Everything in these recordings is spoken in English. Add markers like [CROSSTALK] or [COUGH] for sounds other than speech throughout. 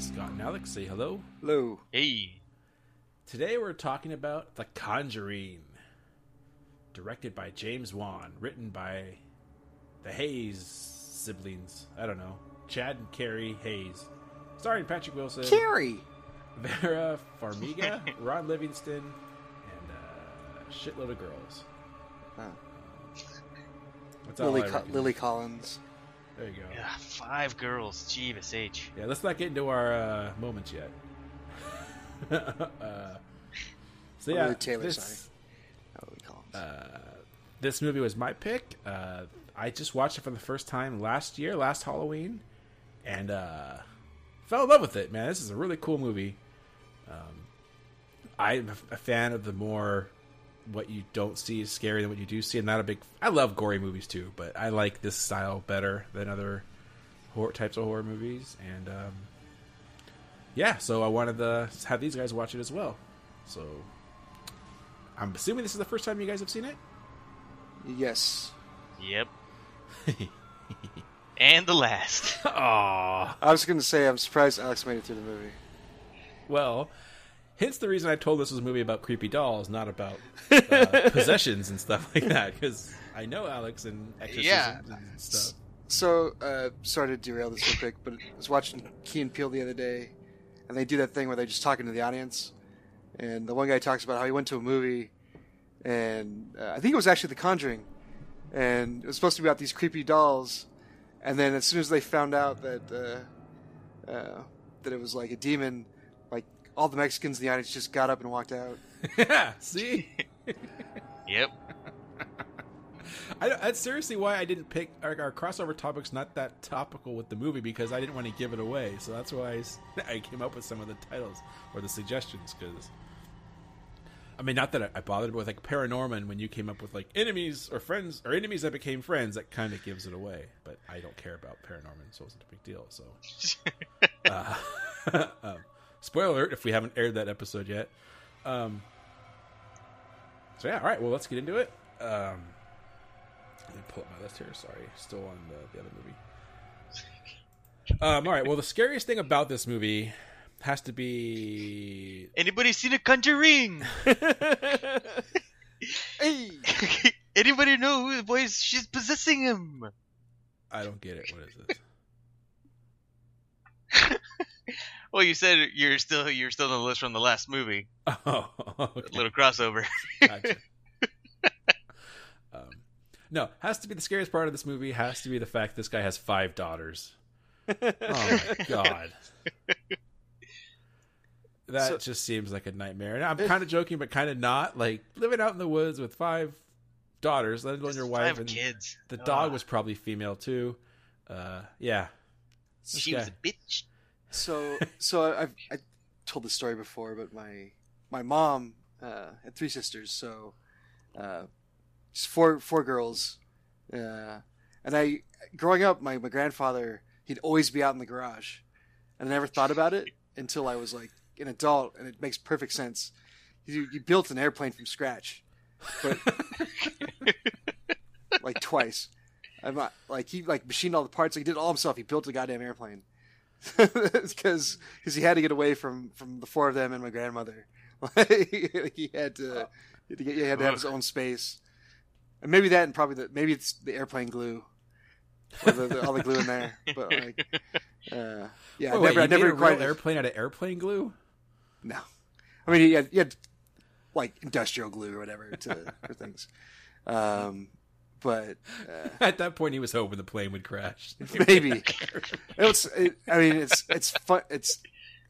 Scott and Alex. Say hello. Hello. Hey. Today we're talking about The Conjuring, directed by James Wan, written by the Hayes siblings. I don't know, Chad and Carey Hayes, starring Patrick Wilson, Carrie. Vera Farmiga, [LAUGHS] Ron Livingston, and uh, a shitload of girls. Huh. That's all Lily, I Co- Lily Collins. There you go. Yeah, five girls. Jeebus H. Yeah, let's not get into our uh, moments yet. [LAUGHS] uh, so yeah, Taylor, this, sorry. Not Lily Collins. Uh, this movie was my pick. Uh, I just watched it for the first time last year, last Halloween, and uh, fell in love with it. Man, this is a really cool movie. Um, I'm a fan of the more what you don't see is scary than what you do see. I'm not a big. I love gory movies too, but I like this style better than other horror types of horror movies. And um, yeah, so I wanted to have these guys watch it as well. So I'm assuming this is the first time you guys have seen it. yes. Yep. [LAUGHS] and the last. Aww. I was going to say, I'm surprised Alex made it through the movie. Well, hence the reason I told this was a movie about creepy dolls, not about [LAUGHS] uh, possessions and stuff like that. Because I know Alex and exorcisms Yeah. and stuff. So, uh, sorry to derail this real quick, but I was watching Key and Peele the other day, and they do that thing where they're just talking to the audience. And the one guy talks about how he went to a movie, and uh, I think it was actually The Conjuring, and it was supposed to be about these creepy dolls. And then as soon as they found out that uh, uh, that it was like a demon, like all the Mexicans in the audience just got up and walked out. [LAUGHS] Yeah, see, [LAUGHS] Yep. I, that's seriously why I didn't pick our, our crossover topics. Not that topical with the movie because I didn't want to give it away. So that's why [LAUGHS] I came up with some of the titles or the suggestions. Because I mean, not that I, I bothered, but with like Paranorman, when you came up with like enemies or friends or enemies that became friends, that kind of gives it away. But I don't care about Paranorman, so it wasn't a big deal. So, uh, um, spoiler alert if we haven't aired that episode yet. Um, so yeah, all right. Well, let's get into it. Um, let me pull up my list here. Sorry, still on the, the other movie. Um, all right. Well, the scariest thing about this movie has to be Anybody seen a Conjuring? Hey, [LAUGHS] [LAUGHS] Anybody know who the boy is? She's possessing him. I don't get it. What is this? Well, you said you're still you're still on the list from the last movie. [LAUGHS] Oh, okay. Little crossover. Gotcha. [LAUGHS] um, no, has to be the scariest part of this movie. Has to be the fact this guy has five daughters. [LAUGHS] Oh my god. That So- just seems like a nightmare. And I'm kind of joking, but kind of not. Like living out in the woods with five daughters, let alone your wife, Five and kids. the dog was probably female too. Uh, yeah, This She guy. was a bitch. So so I've I told this story before, but my my mom uh, had three sisters, so uh, four four girls, uh, and I growing up, my my grandfather he'd always be out in the garage, and I never thought about it until I was like an adult, and it makes perfect sense. He, he built an airplane from scratch, but [LAUGHS] like twice. I'm not like he like machined all the parts. Like, he did it all himself. He built a goddamn airplane [LAUGHS] because he had to get away from from the four of them and my grandmother. [LAUGHS] He had to he had to, get, he had, to have his own space, and maybe that and probably the maybe it's the airplane glue, or the, the, all the glue in there. [LAUGHS] But like, uh, yeah, I Wait, wait, never, I you made never a real airplane out of airplane glue. no. I mean, he had, he had like industrial glue or whatever to for things. Um, but [LAUGHS] uh, At that point, he was hoping the plane would crash. [LAUGHS] maybe it's. It, I mean, it's it's fun. It's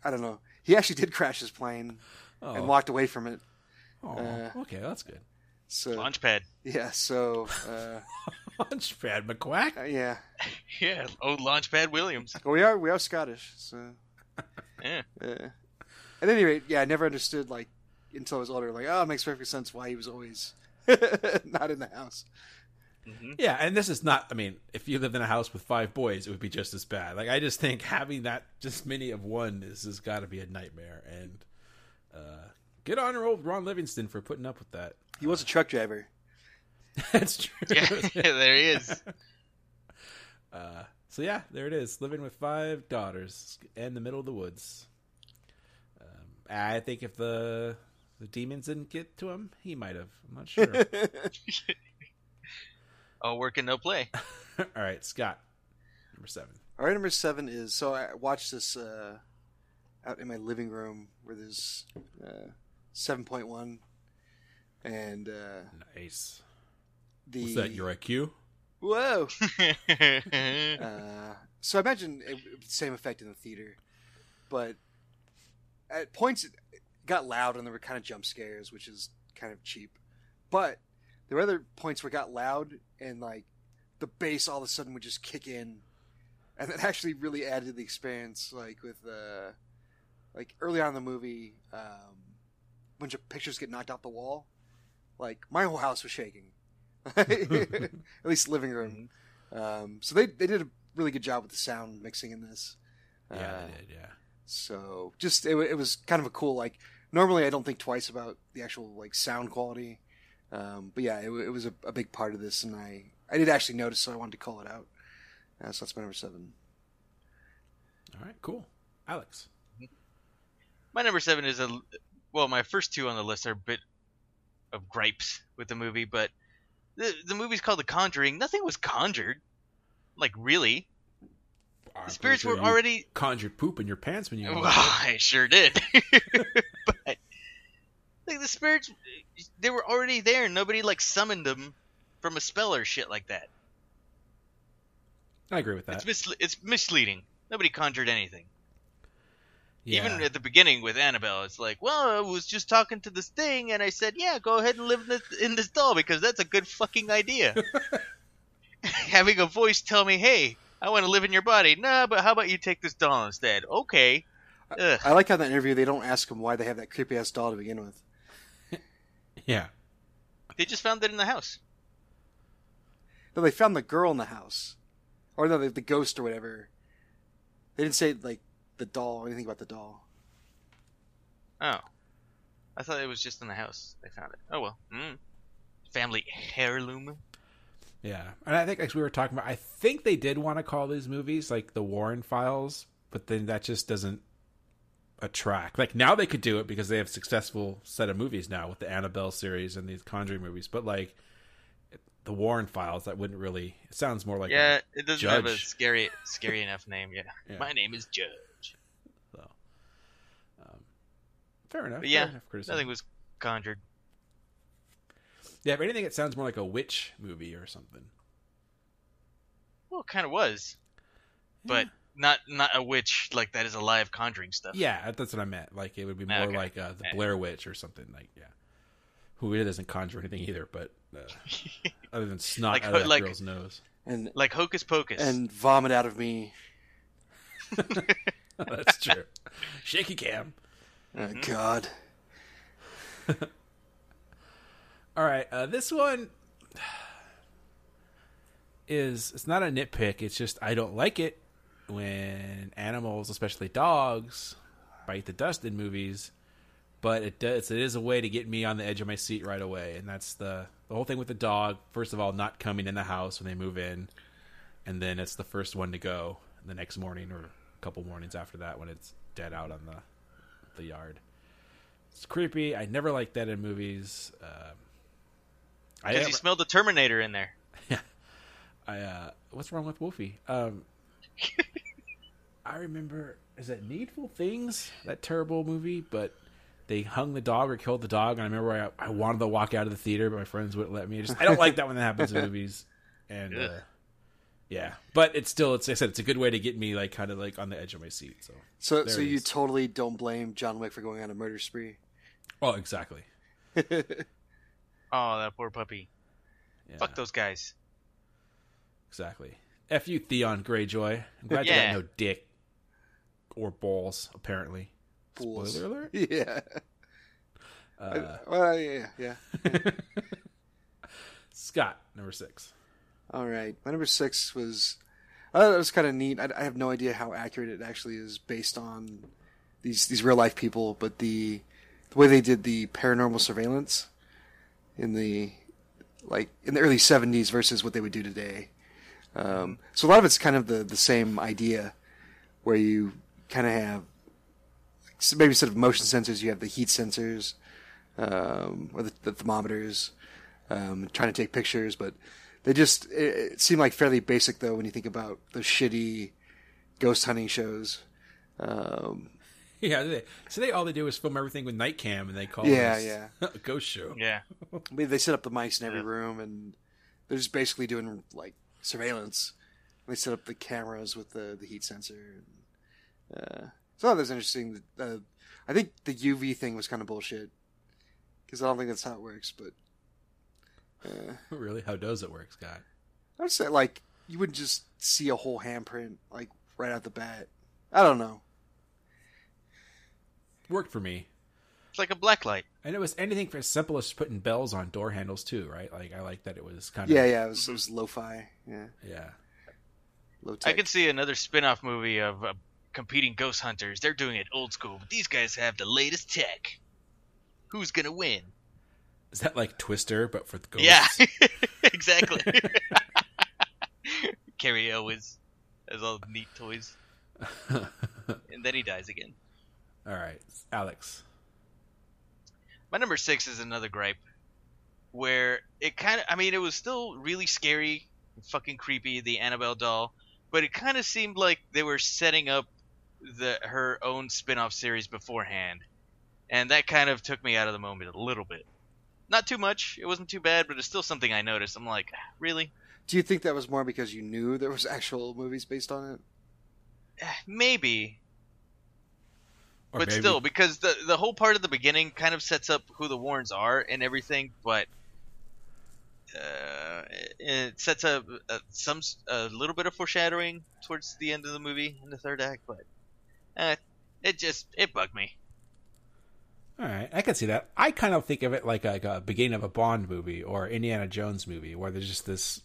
I don't know. He actually did crash his plane Oh, and walked away from it. oh, uh, okay, that's good. So Launchpad. yeah. So uh, [LAUGHS] Launchpad McQuack. uh, yeah. Yeah, old Launchpad Williams. Well, we are we are Scottish. So Yeah. uh, At any rate, yeah, I never understood like until I was older. Like, oh, it makes perfect sense why he was always not in the house. Mhm. Yeah, and this is not. I mean, if you lived in a house with five boys, it would be just as bad. Like, I just think having that just many of one is has got to be a nightmare. And uh, good on your old Ron Livingston for putting up with that. He was a truck driver. [LAUGHS] That's true. [LAUGHS] Yeah, there he is. [LAUGHS] Uh, so yeah, there it is. Living with five daughters in the middle of the woods. Um, I think if the the demons didn't get to him, he might have. I'm not sure. All work and no play. [LAUGHS] All right, Scott, number seven. All right, number seven is so I watched this uh, out in my living room where there's uh, seven point one, and uh, Nice. the Was that your IQ? whoa. [LAUGHS] Uh, so I imagine it, would same effect in the theater, but at points it got loud and there were kind of jump scares, which is kind of cheap. But there were other points where it got loud and like the bass all of a sudden would just kick in, and that actually really added to the experience. Like with uh, like early on in the movie, um, a bunch of pictures get knocked off the wall. Like my whole house was shaking, [LAUGHS] [LAUGHS] at least living room. Um, so they they did a really good job with the sound mixing in this. Yeah, Uh, they did. Yeah. so just it, it was kind of a cool like. Normally, I don't think twice about the actual like sound quality, um, but yeah, it, it was a, a big part of this, and I I did actually notice, so I wanted to call it out. Uh, so that's my number seven. All right, cool. Alex. My number seven is a well. My first two on the list are a bit of gripes with the movie, but the the movie's called The Conjuring. Nothing was conjured, like really. I'm The spirits pretty were already. conjured poop in your pants when you. Well. [LAUGHS] I sure did. [LAUGHS] but like the spirits, they were already there. Nobody like summoned them from a spell or shit like that. I agree with that. It's misle- it's misleading. Nobody conjured anything. yeah. Even at the beginning with Annabelle, it's like, well, I was just talking to this thing, and I said, yeah, go ahead and live in this, in this doll because that's a good fucking idea. [LAUGHS] [LAUGHS] Having a voice tell me, hey, I want to live in your body. Nah, but how about you take this doll instead? Okay. Ugh. I like how in that interview they don't ask them why they have that creepy ass doll to begin with. Yeah. They just found it in the house. No, they found the girl in the house, or no, the, the ghost or whatever. They didn't say like the doll or anything about the doll. Oh. I thought it was just in the house. They found it. Oh, well. Mm. Family heirloom. Yeah, and I think as we were talking about, I think they did want to call these movies like the Warren Files, but then that just doesn't attract. Like now they could do it because they have a successful set of movies now with the Annabelle series and these Conjuring movies, but like the Warren Files, that wouldn't really. It sounds more like a- yeah, it doesn't have a scary scary enough name. Yeah. Yeah. My name is Judge. so. Um, fair enough. But yeah, fair enough. Nothing was conjured. Yeah, if anything, it sounds more like a witch movie or something. Well, it kind of was, but not not a witch like that is alive conjuring stuff. Yeah, that's what I meant. Like it would be more Okay. like uh, the Blair Witch or something. Like yeah, who really doesn't conjure anything either, but uh, [LAUGHS] other than snot Like- out of that like- girl's nose. And Like Hocus Pocus. and vomit out of me. [LAUGHS] that's true. Shaky cam. Oh, Mm-hmm. God. [LAUGHS] All right, uh, this one [SIGHS] is it's not a nitpick. It's just I don't like it when animals, especially dogs, bite the dust in movies. But it does. It is a way to get me on the edge of my seat right away, and that's the the whole thing with the dog. First of all, not coming in the house when they move in, and then it's the first one to go the next morning or a couple mornings after that when it's dead out on the the yard. It's creepy. I never liked that in movies. Um, I because you smelled the Terminator in there. [LAUGHS] yeah. I uh, what's wrong with Wolfie? Um, I remember is that Needful Things that terrible movie, but they hung the dog or killed the dog, and I remember I, I wanted to walk out of the theater, but my friends wouldn't let me. I just I don't like that when that happens in [LAUGHS] movies, and uh, yeah, but it's still it's like I said it's a good way to get me like kind of like on the edge of my seat. So So, There so you totally don't blame John Wick for going on a murder spree. oh exactly [LAUGHS] Oh, that poor puppy. yeah, Fuck those guys. exactly. F you Theon Greyjoy. I'm glad you got no dick or balls apparently. pools. Spoiler alert. [LAUGHS] Yeah. Uh, well, yeah, yeah. [LAUGHS] Scott, number six. All right, my number six was. I thought it was kind of neat. I, I have no idea how accurate it actually is based on these these real life people, but the the way they did the paranormal surveillance in the like in the early '70s versus what they would do today. Um, so a lot of it's kind of the the same idea, where you kind of have maybe instead of motion sensors, you have the heat sensors um, or the, the thermometers, um, trying to take pictures. But they just it, it seemed like fairly basic though when you think about the shitty ghost hunting shows. Um, [LAUGHS] Yeah, they, so they all they do is film everything with night cam, and they call Yeah, this yeah. [LAUGHS] a ghost show. Yeah. I mean, they set up the mics in every Yeah. room, and they're just basically doing like surveillance. They set up the cameras with the the heat sensor. And, uh, so that was interesting. Uh, I think the UV thing was kind of bullshit because I don't think that's how it works. But uh, [LAUGHS] really, how does it work, Scott? I would say like you wouldn't just see a whole handprint like right out the bat. I don't know. Worked for me. It's like a black light. And it was anything for as simple as putting bells on door handles too, right? Like I like that it was kind of Yeah, yeah, it was, it was lo-fi. Yeah, yeah. low I tech. could see another spin-off movie of uh, competing ghost hunters. They're doing it old school, but these guys have the latest tech. Who's gonna win? Is that like Twister but for the ghosts? Yeah, [LAUGHS] [LAUGHS] exactly. [LAUGHS] Cary Elwes has all the neat toys, and then he dies again. all right, Alex. My number six is another gripe, where it kind of, I mean, it was still really scary, and fucking creepy, the Annabelle doll, but it kind of seemed like they were setting up the her own spin-off series beforehand, and that kind of took me out of the moment a little bit. Not too much. It wasn't too bad, but it's still something I noticed. I'm like, really? Do you think that was more because you knew there was [LAUGHS] actual movies based on it? Eh, Maybe, Or but maybe- still, because the the whole part of the beginning kind of sets up who the Warrens are and everything, but uh, it- it sets up uh, some a little bit of foreshadowing towards the end of the movie in the third act, but uh, it just it bugged me. All right, I can see that. I kind of think of it like a, like a beginning of a Bond movie or Indiana Jones movie, where there's just this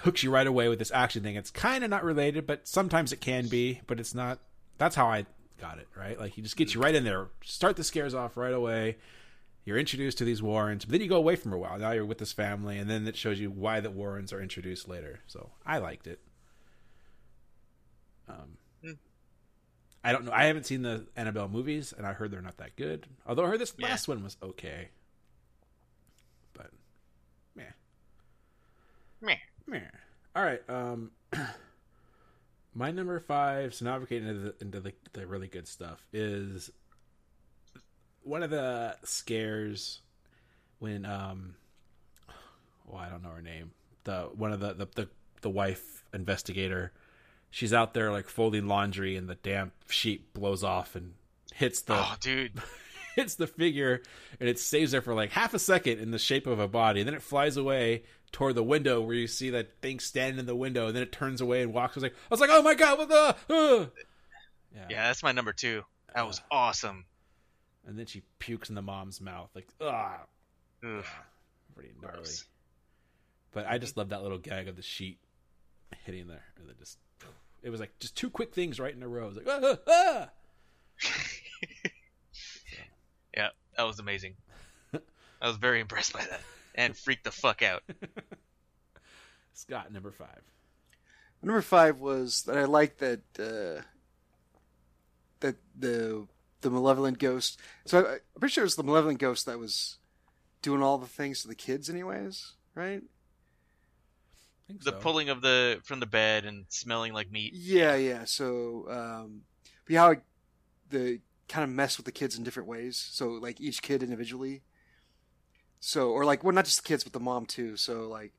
hooks you right away with this action thing. It's kind of not related, but sometimes it can be. But it's not. That's how I got it. Right, like he just gets you right in there, start the scares off right away. You're introduced to these Warrens, but then you go away from a while. Now you're with this family, and then it shows you why the Warrens are introduced later. So I liked it. Um, Hmm. I don't know. I haven't seen the Annabelle movies, and I heard they're not that good. Although I heard this Yeah. last one was okay. But, meh, Meh. meh. All right. Um, [CLEARS THROAT] my number five. So now we're getting into the, into the the really good stuff. Is one of the scares when um, well, I don't know her name. The one of the the the, the wife investigator she's out there like folding laundry and the damp sheet blows off and hits the Oh, dude, [LAUGHS] hits the figure and it stays there for like half a second in the shape of a body and then it flies away toward the window where you see that thing standing in the window and then it turns away and walks I was like I was like oh my god what the uh! yeah. yeah, that's my number two. That was awesome. and then she pukes in the mom's mouth like ah Ugh. pretty gnarly Gross. but I just love that little gag of the sheet hitting there and then just it was like just two quick things right in a row. It was like ah, ah, ah. [LAUGHS] Yeah, that was amazing. [LAUGHS] I was very impressed by that and freaked the fuck out. [LAUGHS] Scott number five. Number five was that I like that uh, that the the malevolent ghost. So I, I'm pretty sure it was the malevolent ghost that was doing all the things to the kids, anyways, right? Think The so. pulling of the from the bed and smelling like meat. Yeah, yeah. So, um, but how it- the kind of mess with the kids in different ways. So, like each kid individually. So, or like, well, not just the kids, but the mom too. So, like,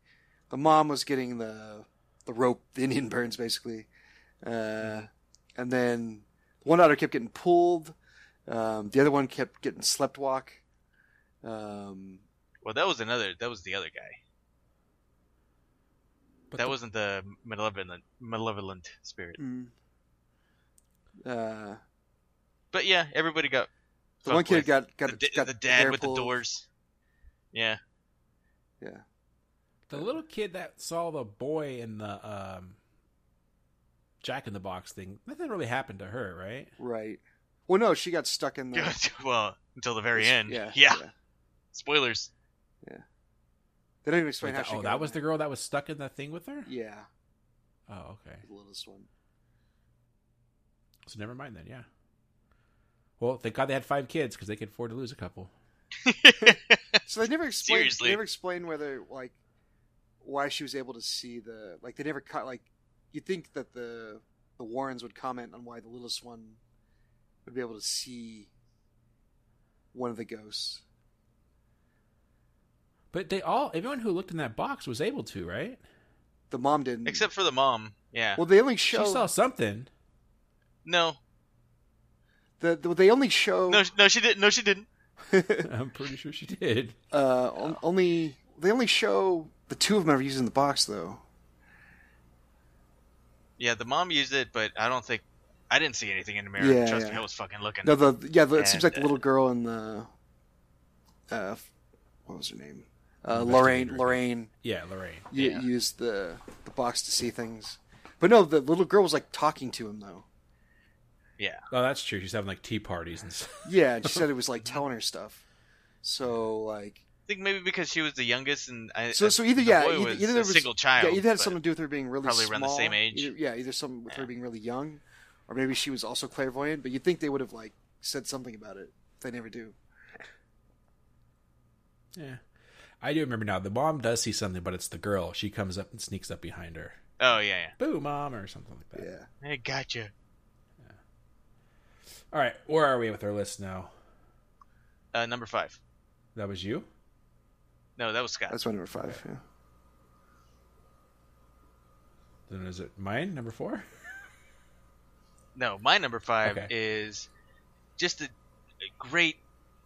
the mom was getting the the rope, the Indian burns, basically, uh, and then one daughter kept getting pulled. Um, the other one kept getting slept walk. Um, Well, that was another. That was the other guy. But that the- wasn't the malevolent malevolent spirit. mm, uh, But But yeah, everybody got. The one kid with. got got the, da- got the dad hair with the doors. Yeah. Yeah, The little kid that saw the boy in the um, Jack in the Box thing, nothing really happened to her, right? right. Well, no, she got stuck in the. [LAUGHS] well, until the very end. Yeah, Yeah. Spoilers. Yeah. They don't even explain Wait, how that- she. oh, got that in was the girl that was stuck in that thing with her? Yeah, Oh, okay. the littlest one. So never mind then, yeah. Well, thank God they had five kids because they could afford to lose a couple. [LAUGHS] So they never explained. Seriously. They never explained whether like why she was able to see the like. They never cut like. You'd think that the the Warrens would comment on why the littlest one would be able to see one of the ghosts. But they all, everyone who looked in that box was able to, right? The mom didn't. Except for the mom. Yeah. well, they only show She saw something. no. the, the they only show No, no, she didn't. No, she didn't. [LAUGHS] I'm pretty sure she did. uh on- only they only show the two of them are using the box though. Yeah, the mom used it, but I don't think I didn't see anything in the mirror. Yeah, Trust yeah. me, I was fucking looking. No, the yeah, the, it seems And, like the little girl in the uh, what was her name? Uh, Lorraine. Lorraine Yeah, Lorraine. u- Yeah. used the the box to see things, but no, the little girl was like talking to him though. Yeah. Oh, that's true. She's having like tea parties and stuff. [LAUGHS] Yeah, and she said it was like [LAUGHS] telling her stuff. So like, I think maybe because she was the youngest, and I, so so uh, either the yeah, boy either, was either a there was single child. yeah, either had something to do with her being really probably around the same age. either- yeah, either something with her being really young, or maybe she was also clairvoyant. But you'd think they would have like said something about it. They never do. Yeah. I do remember now. The mom does see something, but it's the girl. She comes up and sneaks up behind her. Oh yeah, Boo, mom, or something like that. Yeah. yeah. I gotcha. All right, where are we with our list now? Uh, number five. That was you? No, that was Scott. That's my number five. Yeah. Then is it mine, number four? No, my number five Okay. is just a, a great.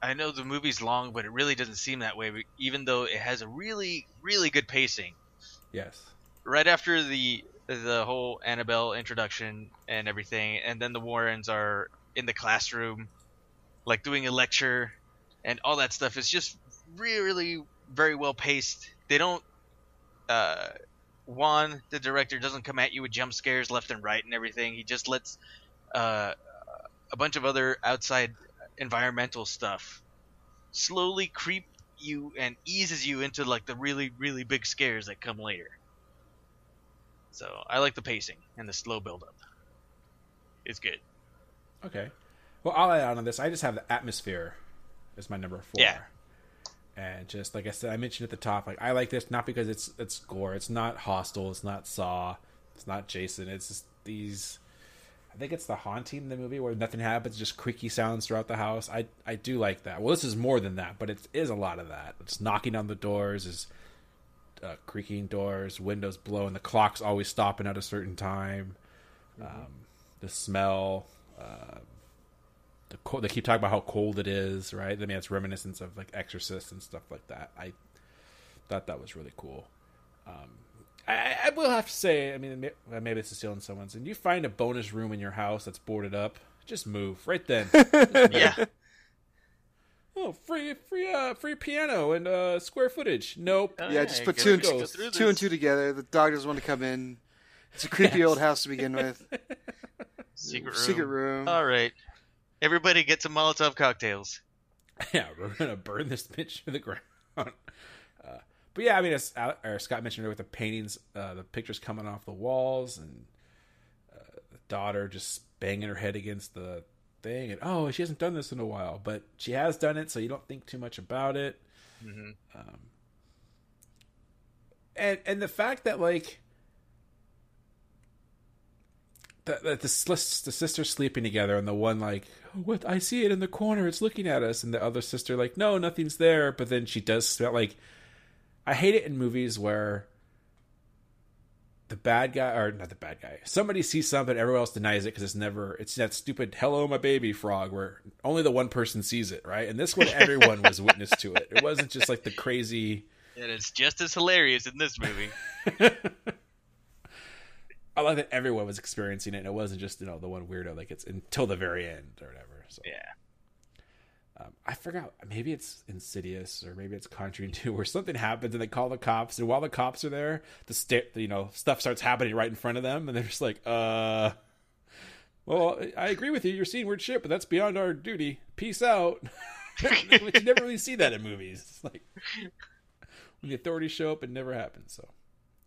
I know the movie's long, but it really doesn't seem that way. Even though it has a really, really good pacing. Yes. Right after the the whole Annabelle introduction and everything, and then the Warrens are in the classroom, like doing a lecture, and all that stuff is just really, very well paced. They don't. Uh, Wan, the director, doesn't come at you with jump scares left and right and everything. He just lets uh, a bunch of other outside environmental stuff slowly creep you and eases you into like the really, really big scares that come later. So I like the pacing and the slow build up. It's good. Okay. Well, I'll add on to this. I just have the atmosphere as my number four. Yeah. And just like I said, I mentioned at the top, like I like this not because it's it's gore. It's not Hostel. It's not Saw. It's not Jason. It's just these. I think it's the haunting in the movie where nothing happens, just creaky sounds throughout the house. I I do like that. Well, this is more than that, but it is a lot of that. It's knocking on the doors, is uh, creaking doors, windows blowing, the clock's always stopping at a certain time. Um, the smell, uh, the cold, they keep talking about how cold it is, right? I mean, it's reminiscence of like Exorcist and stuff like that. I thought that was really cool. Um, I, I will have to say, I mean, may- well, maybe this is stealing someone's. And you find a bonus room in your house that's boarded up, just move right then. [LAUGHS] Yeah. [LAUGHS] oh, free, free, uh, free piano and uh, square footage. Nope. Yeah, just put two and two, two and two together. The dog doesn't want to come in. It's a creepy old house to begin with. [LAUGHS] Secret room. Secret room. All right. Everybody get some Molotov cocktails. [LAUGHS] yeah, we're gonna burn this bitch to the [LAUGHS] ground. Uh, but yeah, I mean, as Scott mentioned earlier with the paintings, uh, the pictures coming off the walls, and uh, the daughter just banging her head against the thing, and oh, she hasn't done this in a while, but she has done it, so you don't think too much about it. Mhm. Um, and and the fact that like that the, the the sisters sleeping together and the one like oh, what? I see it in the corner. It's looking at us. And the other sister like no nothing's there. But then she does smell like I hate it in movies where the bad guy or not the bad guy somebody sees something everyone else denies it because it's never it's that stupid hello my baby frog where only the one person sees it right? And this one everyone was witness to it. It wasn't just like the crazy And it's just as hilarious in this movie. [LAUGHS] I like that everyone was experiencing it and it wasn't just you know the one weirdo like it's until the very end or whatever So Yeah. um, I forgot. Maybe it's Insidious or maybe it's Conjuring [LAUGHS] 2 where something happens and they call the cops and while the cops are there, the sta- you know stuff starts happening right in front of them and they're just like, uh. Well, I agree with you. You're seeing weird shit, but that's beyond our duty. Peace out. [LAUGHS] but you never really see that in movies. It's like when the authorities show up, it never happens. So,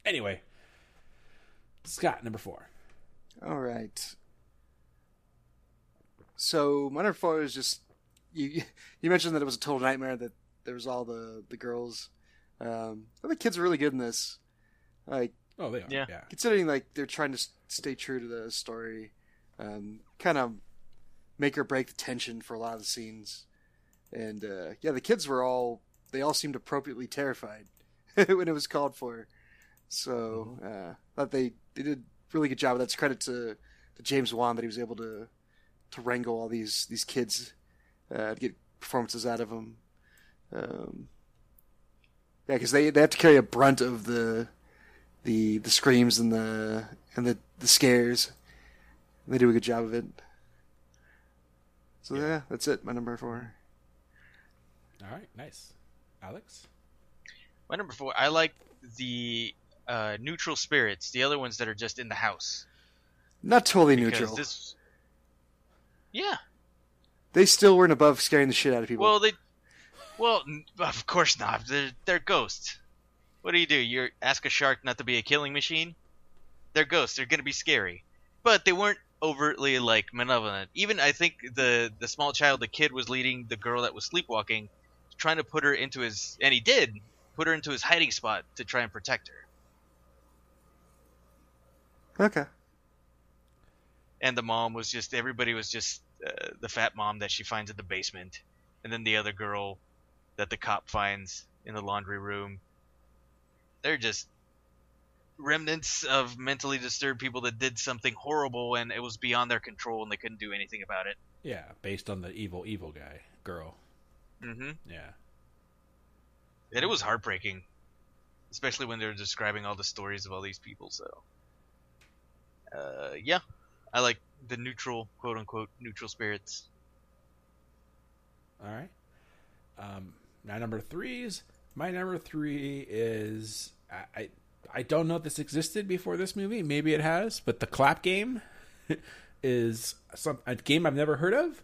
anyway, Scott, number four. All right. So my number four is just you. You mentioned that it was a total nightmare. That there was all the the girls. Um, I think the kids are really good in this. Like Oh, they are. Yeah. yeah. considering like they're trying to stay true to the story, um, kind of make or break the tension for a lot of the scenes. And uh, yeah, the kids were all they all seemed appropriately terrified [LAUGHS] when it was called for. So uh, thought they they did a really good job. Of that's credit to, to James Wan that he was able to to wrangle all these these kids uh, to get performances out of them. Um, yeah, because they they have to carry a brunt of the the the screams and the and the the scares. They do a good job of it. So yeah, that's it. My number four. All right, nice. Alex? My number four, I like the uh, neutral spirits, the other ones that are just in the house. Not totally Because neutral. this, yeah. They still weren't above scaring the shit out of people. Well, they, well, of course not. They're they're ghosts. What do you do? You ask a shark not to be a killing machine? They're ghosts. They're gonna be scary, but they weren't overtly like malevolent. Even I think the the small child, the kid, was leading the girl that was sleepwalking, trying to put her into his, and he did put her into his hiding spot to try and protect her. Okay. and the mom was just everybody was just uh, the fat mom that she finds in the basement and then the other girl that the cop finds in the laundry room they're just remnants of mentally disturbed people that did something horrible and it was beyond their control and they couldn't do anything about it Yeah, based on the evil, evil guy, girl. Mm-hmm. Yeah. and it was heartbreaking especially when they were describing all the stories of all these people so uh, yeah i like the neutral quote unquote neutral spirits All right. Um, now number threes. My number three is I, I I don't know if this existed before this movie. Maybe it has, but the clap game [LAUGHS] is some a game I've never heard of.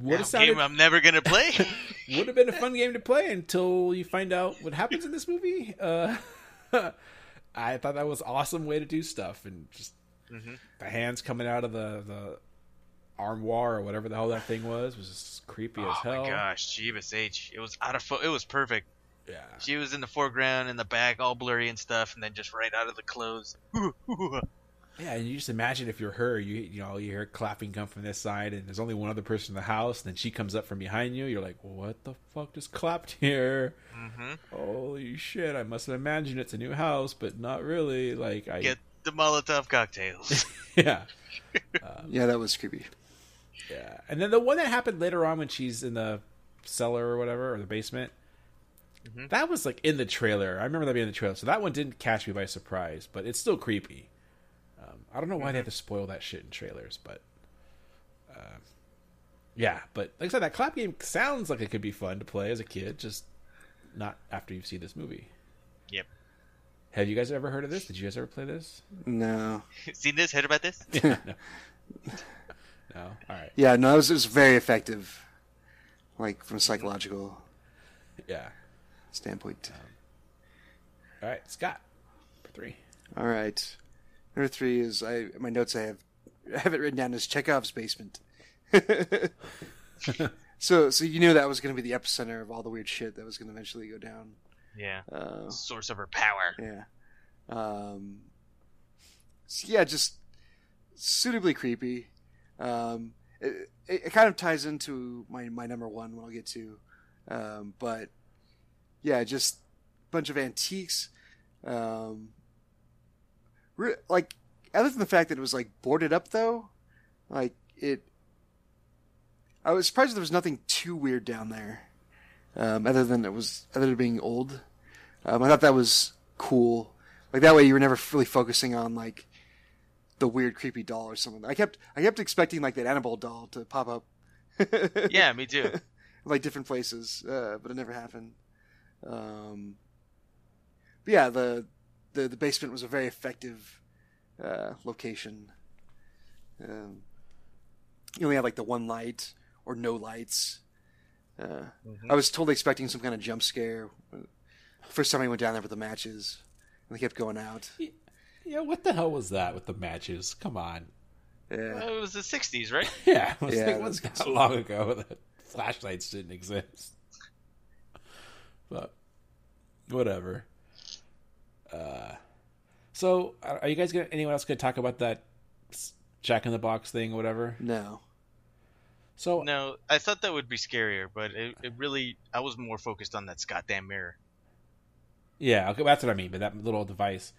Would Now, have sounded game i'm never gonna play [LAUGHS] would have been a fun game to play until you find out what happens in this movie. Uh, [LAUGHS] I thought that was awesome way to do stuff, and just Mhm. the hands coming out of the the armoire or whatever the hell that thing was was just creepy as hell. Oh my gosh, Jeebus H. It was out of fo- it was perfect. Yeah, She was in the foreground in the back, all blurry and stuff, and then just right out of the clothes. [LAUGHS] yeah, and you just imagine if you're her, you you know you hear clapping come from this side, and there's only one other person in the house, and then she comes up from behind you. You're like, what the fuck just clapped here? hmm Holy shit! I must have imagined it's a new house, but not really. Like I Get the Molotov cocktails. [LAUGHS] yeah. [LAUGHS] Yeah, that was creepy. Yeah, and then the one that happened later on when she's in the cellar or whatever or the basement, Mhm. that was like in the trailer. I remember that being in the trailer, so that one didn't catch me by surprise, but it's still creepy. Um, I don't know why they have to spoil that shit in trailers, but uh, yeah. But like I said, that clap game sounds like it could be fun to play as a kid, just not after you've seen this movie. Yep. Have you guys ever heard of this? Did you guys ever play this? No. [LAUGHS] Seen this? Heard about this? [LAUGHS] no. [LAUGHS] no. All right. Yeah, no, it was, it was very effective. Like from a psychological Yeah. standpoint. All right, Scott. For three. All right. Number three is I my notes I have I have it written down as Chekhov's basement. [LAUGHS] so so you knew that was going to be the epicenter of all the weird shit that was going to eventually go down. Yeah. Uh, Source of her power. yeah. Um, so yeah, just suitably creepy. Um, it, it, it kind of ties into my, my number one, when I'll get to. Um, but yeah, just a bunch of antiques. Um, re- like, other than the fact that it was like boarded up though, like it, I was surprised there was nothing too weird down there. Um, other than it was, other than being old. Um, I thought that was cool. Like that way, you were never really focusing on like the weird, creepy doll or something. I kept, I kept expecting like that Annabelle doll to pop up [LAUGHS] Yeah, me too. like different places, uh, but it never happened. Um, but yeah, the, the the basement was a very effective uh, location. Um, you only had like the one light or no lights. Uh, I was totally expecting some kind of jump scare. First time I went down there with the matches, and they kept going out. Yeah, what the hell was that with the matches? Come on. Yeah, Well, it was the '60s, right? [LAUGHS] Yeah, it was, Yeah, it was that's long ago [LAUGHS] that flashlights didn't exist. But whatever. Uh, so are are you guys gonna? Anyone else gonna talk about that s- Jack in the Box thing or whatever? no. So No, I thought that would be scarier, but it, it really, I was more focused on that goddamn mirror. Yeah, okay, that's what I mean. But that little device.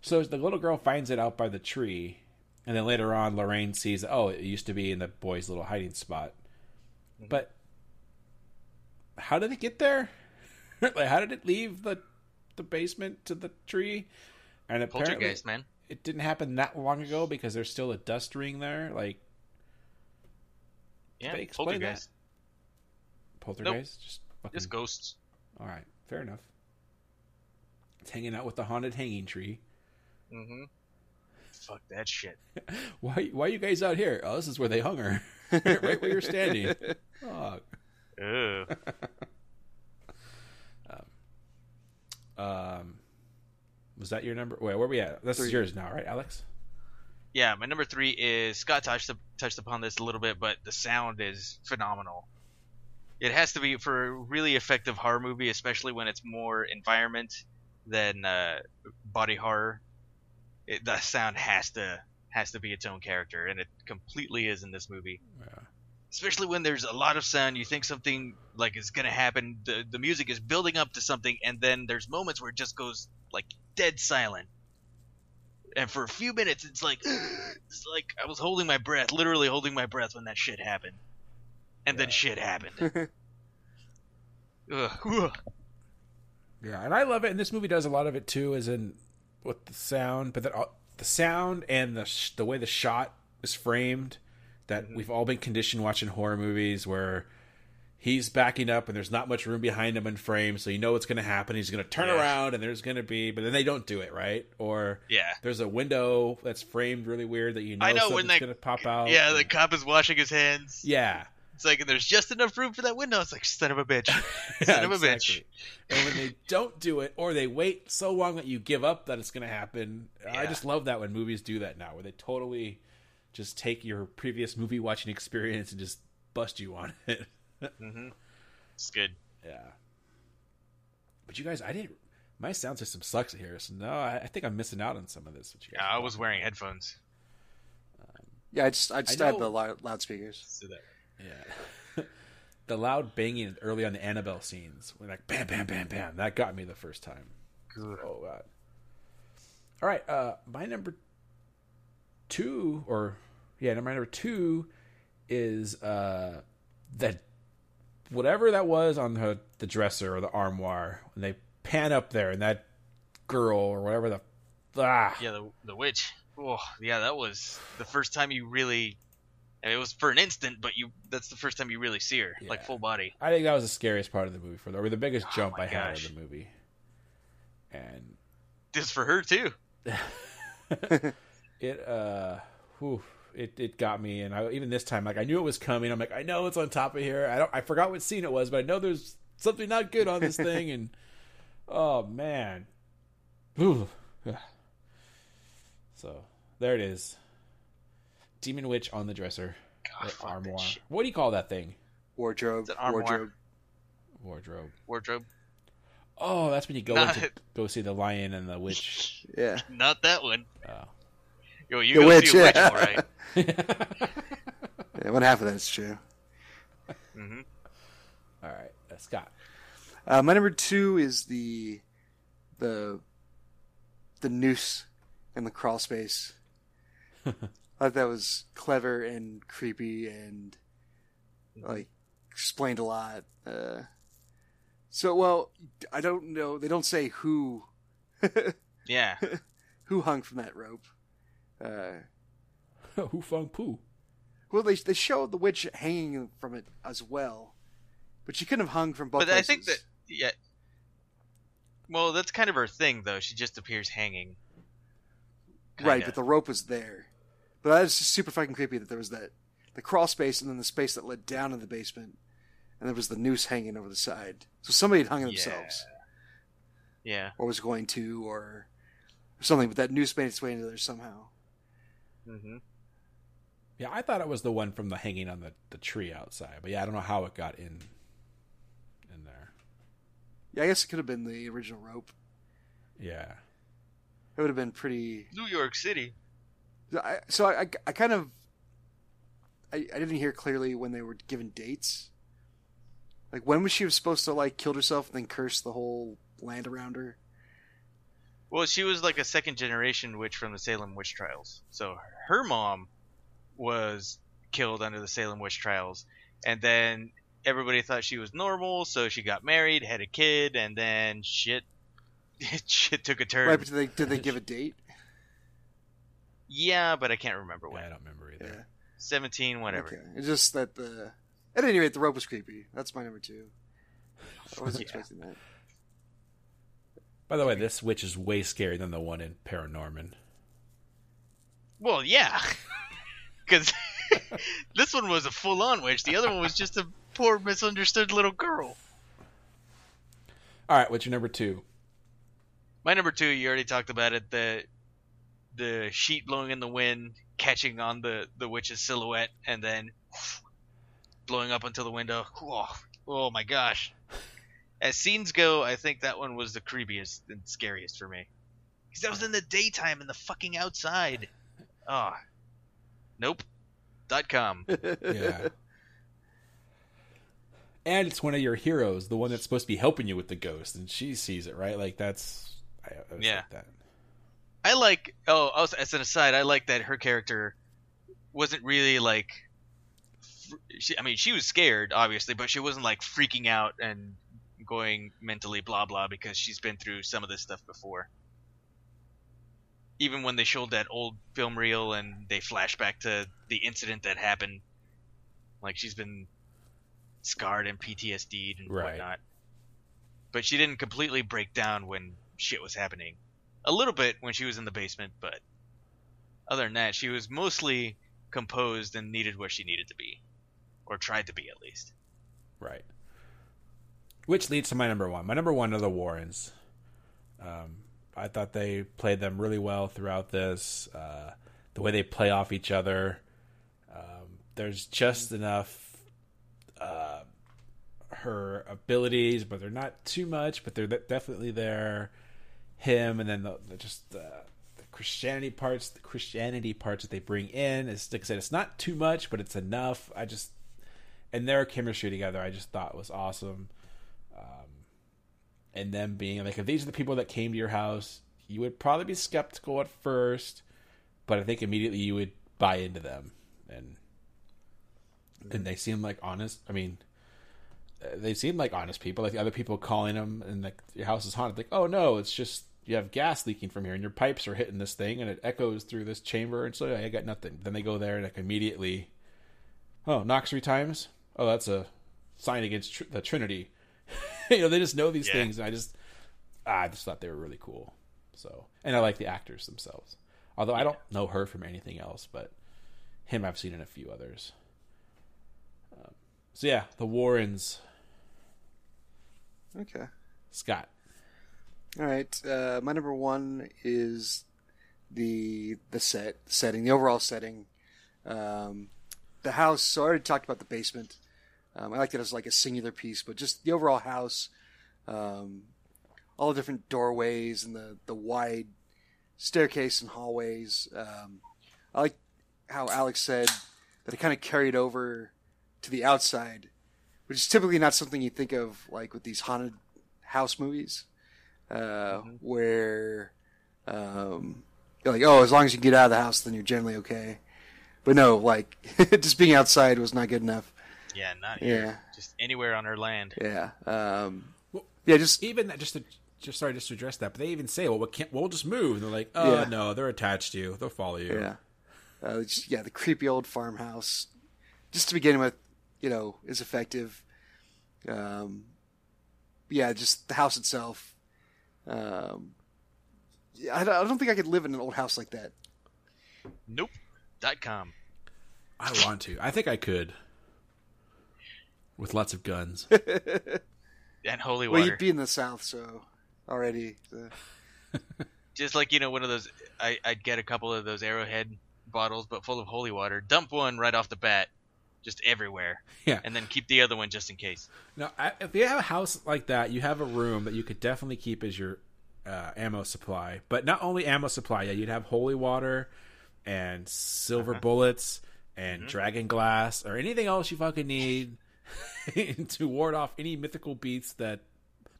So the little girl finds it out by the tree, and then later on, Lorraine sees, oh, it used to be in the boy's little hiding spot. But how did it get there? [LAUGHS] like, how did it leave the the basement to the tree? And apparently, Poltergeist, man. it didn't happen that long ago because there's still a dust ring there. Like Yeah, they explain poltergeist. poltergeist, just fucking. Just ghosts. All right, fair enough. It's hanging out with the haunted hanging tree. Mm-hmm. Fuck that shit. [LAUGHS] Why why are you guys out here? Oh, this is where they hung her. [LAUGHS] right where you're standing. [LAUGHS] Oh. Ugh. Um was that your number? Wait, where are we at? This is yours now, right, Alex? Yeah, my number three is Scott touched touched upon this a little bit, but the sound is phenomenal. It has to be for a really effective horror movie, especially when it's more environment than uh, body horror. It, the sound has to has to be its own character, and it completely is in this movie. Yeah. Especially when there's a lot of sound, you think something like is gonna happen. The the music is building up to something, and then there's moments where it just goes like dead silent and for a few minutes it's like [GASPS] it's like I was holding my breath, literally holding my breath when that shit happened. And then shit happened. [LAUGHS] Ugh. Ugh. Yeah, and I love it. And this movie does a lot of it too, as in with the sound, but the, uh, the sound and the sh- the way the shot is framed. That mm-hmm. we've all been conditioned watching horror movies where he's backing up and there's not much room behind him in frame, so you know what's going to happen. He's going to turn Yeah. around and there's going to be, but then they don't do it right. Or Yeah. there's a window that's framed really weird that you know, I know, when that- going to pop out. Yeah, the cop is washing his hands. yeah. It's like and there's just enough room for that window. It's like son of a bitch. [LAUGHS] Son of a bitch. And when they don't do it, or they wait so long that you give up that it's going to happen, I just love that when movies do that now, where they totally just take your previous movie watching experience and just bust you on [LAUGHS] it. Mm-hmm. It's good. yeah. But you guys, I didn't. My sound system sucks here, so no, I, I think I'm missing out on some of this. What you Yeah, I was wearing headphones. Yeah, I just I just I had the loud, loudspeakers. That Yeah. [LAUGHS] the loud banging early on the Annabelle scenes, when like bam, bam, bam, bam, that got me the first time. Oh god. All right, uh, my number two, or yeah, my number two is uh that whatever that was on the the dresser or the armoire and they pan up there and that girl or whatever the ah Yeah, the the witch. Oh, yeah, that was the first time you really. and It was for an instant, but you—that's the first time you really see her, like full body. I think that was the scariest part of the movie for the, or the biggest jump Oh my I had gosh. of the movie. And This for her too. [LAUGHS] it uh whew, it it got me and I even this time like I knew it was coming. I'm like, I know it's on top of here. I don't I forgot what scene it was, but I know there's something not good on this [LAUGHS] thing and oh man. Whew. So there it is. Demon Witch on the dresser. God, Or armoire. What do you call that thing? Wardrobe, It's an wardrobe. Wardrobe. Wardrobe. Oh, that's when you go Not- to go see the lion and the witch. Yeah, [LAUGHS] Not that one. Oh. Yo, you The go witch, see a [LAUGHS] yeah. all right. yeah, one half of that's true. hmm All right, uh, Scott. Uh, my number two is the the the noose in the crawl space. [LAUGHS] I thought that was clever and creepy and like explained a lot. Uh, so well, I don't know. They don't say who [LAUGHS] Yeah. who hung from that rope. Uh, Who fung poo? Well, they they show the witch hanging from it as well, but she couldn't have hung from both. But I think that places. yeah. Well, that's kind of her thing, though. She just appears hanging. right, Kinda. but the rope was there. But that is just super fucking creepy that there was that the crawl space and then the space that led down in the basement, and there was the noose hanging over the side. So somebody had hung it Yeah. themselves, Yeah. or was going to, or, or something. But that noose made its way into there somehow. Hmm Yeah, I thought it was the one from the hanging on the, the tree outside, but yeah, I don't know how it got in in there. Yeah, I guess it could have been the original rope. Yeah. It would have been pretty. New York City. I, so I, I, I kind of, I, I didn't hear clearly when they were given dates. Like when was she supposed to like kill herself and then curse the whole land around her? Well, she was like a second generation witch from the Salem witch trials. So her mom was killed under the Salem witch trials, and then everybody thought she was normal, so she got married, had a kid, and then shit, [LAUGHS] shit took a turn. Right? But did they did they give a date? Yeah, but I can't remember when. Yeah, I don't remember either. Yeah. Seventeen, whatever. Okay. It's just that the at any rate the rope was creepy. That's my number two. I wasn't [LAUGHS] Yeah. expecting that. By the way, this witch is way scarier than the one in Paranorman. Well, yeah, [LAUGHS] because [LAUGHS] this one was a full-on witch. The other one was just a poor, misunderstood little girl. All right, what's your number two? My number two, you already talked about it. The the sheet blowing in the wind, catching on the the witch's silhouette, and then blowing up onto the window. Oh, oh my gosh! As scenes go, I think that one was the creepiest and scariest for me. Because that was in the daytime in the fucking outside. Ah, nope. Dot com. [LAUGHS] Yeah. and it's one of your heroes, the one that's supposed to be helping you with the ghost, and she sees it, right? Like that's I, Yeah. like that. I like. Oh, also, as an aside, I like that her character wasn't really like. She, I mean, she was scared, obviously, but she wasn't like freaking out and going mentally blah blah because she's been through some of this stuff before. Even when they showed that old film reel and they flash back to the incident that happened, like she's been scarred and PTSD'd and Right. whatnot. But she didn't completely break down when shit was happening a little bit when she was in the basement, but other than that, she was mostly composed and needed where she needed to be, or tried to be at least. Right. Which leads to my number one. My number one are the Warrens. Um, I thought they played them really well throughout this. Uh, the way they play off each other. Um, there's just enough uh, her abilities, but they're not too much. But they're definitely there. Him, and then the, the just the, the Christianity parts, the Christianity parts that they bring in. Like I said, it's not too much, but it's enough. I just and their chemistry together, I just thought was awesome. Um, and them being like, if these are the people that came to your house, you would probably be skeptical at first, but I think immediately you would buy into them, and and they seem like honest. I mean, uh, they seem like honest people. Like the other people calling them, and like your house is haunted. Like, oh no, it's just you have gas leaking from here, and your pipes are hitting this thing, and it echoes through this chamber, and so I got nothing. Then they go there and like immediately oh, knocks three times. Oh, that's a sign against tr- the Trinity. [LAUGHS] you know, they just know these Yeah. things, and I just, I just thought they were really cool. So, and I like the actors themselves. Although I don't know her from anything else, but him I've seen in a few others. Um, so yeah, the Warrens, Okay. Scott. All right. Uh, my number one is the the set setting, the overall setting. Um, the house. So I already talked about the basement. Um, I like it as like a singular piece, but just the overall house, um, all the different doorways and the the wide staircase and hallways. Um, I like how Alex said that it kind of carried over to the outside, which is typically not something you think of like with these haunted house movies uh, where um, you're like, oh, as long as you get out of the house, then you're generally okay. But no, like [LAUGHS] just being outside was not good enough. Yeah, not Yeah. here. Just anywhere on her land. Yeah, um, Well, yeah, just Even that, just to just sorry, just to address that, but they even say, "Well, we can't. We'll just move." And they're like, "Oh Yeah. no, they're attached to you. They'll follow you." yeah, uh, just, yeah, the creepy old farmhouse just to begin with, you know, is effective. Um, yeah, just the house itself. Um, I, don't- I don't think I could live in an old house like that. Nope. Dot com. I want to. I think I could. With lots of guns. [LAUGHS] And holy water. Well, water. you'd be in the south, so already. uh, [LAUGHS] Just like, you know, one of those, I, I'd get a couple of those Arrowhead bottles, but full of holy water. Dump one right off the bat, just everywhere. Yeah. And then keep the other one just in case. Now, if you have a house like that, you have a room that you could definitely keep as your uh, ammo supply. But not only ammo supply, yeah, you'd have holy water and silver bullets and dragon glass or anything else you fucking need [LAUGHS] to ward off any mythical beasts that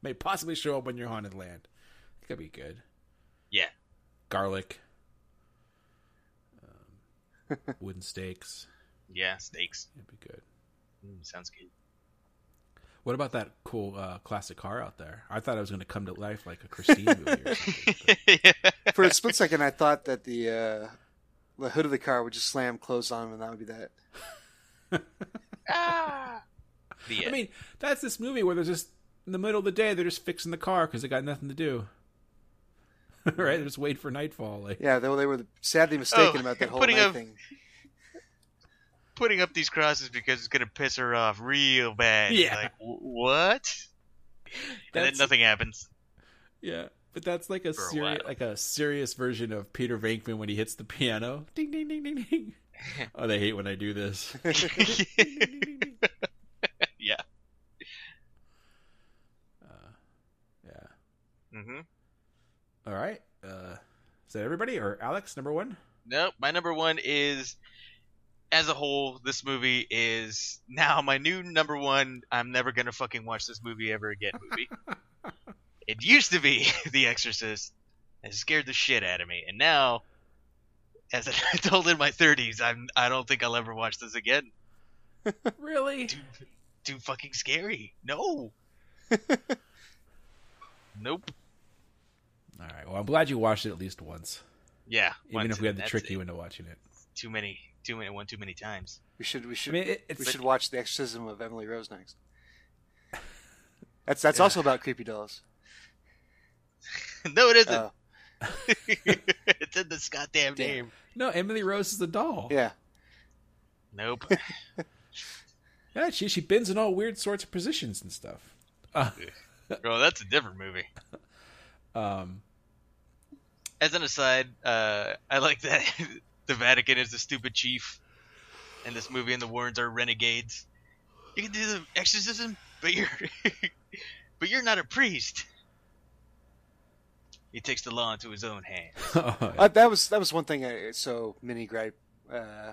may possibly show up on your haunted land. It could be good. Yeah. Garlic, um, [LAUGHS] wooden stakes. Yeah, stakes. It'd be good. Mm, sounds good. What about that cool uh, classic car out there? I thought it was going to come to life like a Christine movie or something. but- [LAUGHS] For a split second, I thought that the uh, the hood of the car would just slam closed on him, and that would be that. ah! The I end. mean, that's this movie where they're just in the middle of the day they're just fixing the car because they got nothing to do. [LAUGHS] right? They're just wait for nightfall. Like, Yeah, they, they were sadly mistaken Oh, about that [LAUGHS] whole putting night a- thing. Putting up these crosses because it's going to piss her off real bad. Yeah. Like, "Wh- what? And then nothing happens. yeah, but that's like a For a serious, like a serious version of Peter Venkman when he hits the piano. Ding ding ding ding ding. [LAUGHS] oh, they hate when I do this. Ding, ding, ding, ding, ding. yeah. Uh, yeah. hmm All right. Uh, is that everybody or Alex number one? Nope. My number one is, as a whole, this movie is now my new number one. I'm never gonna fucking watch this movie ever again. Movie. [LAUGHS] it used to be [LAUGHS] The Exorcist. It scared the shit out of me, and now, as an [LAUGHS] adult in my 30s, I'm I don't think I'll ever watch this again. Really? Too, too fucking scary. No. nope. All right. Well, I'm glad you watched it at least once, Yeah. even once if we had and to that's trick it. you into watching it. Too many. Too many. One too many times. We should we I should mean, it, it's we should watch the exorcism of Emily Rose next. [LAUGHS] That's that's Yeah. also about creepy dolls. [LAUGHS] no, it isn't. Oh, [LAUGHS] it's in this goddamn Damn. name. no Emily Rose is a doll. yeah. Nope. Yeah, she she bends in all weird sorts of positions and stuff. Uh, Bro, that's a different movie. um, As an aside, uh, I like that [LAUGHS] the Vatican is the stupid chief, and this movie and the Warrens are renegades. You can do the exorcism, but you're [LAUGHS] but you're not a priest. He takes the law into his own hands. [LAUGHS] Uh, that was that was one thing. I, so mini gripe. Uh,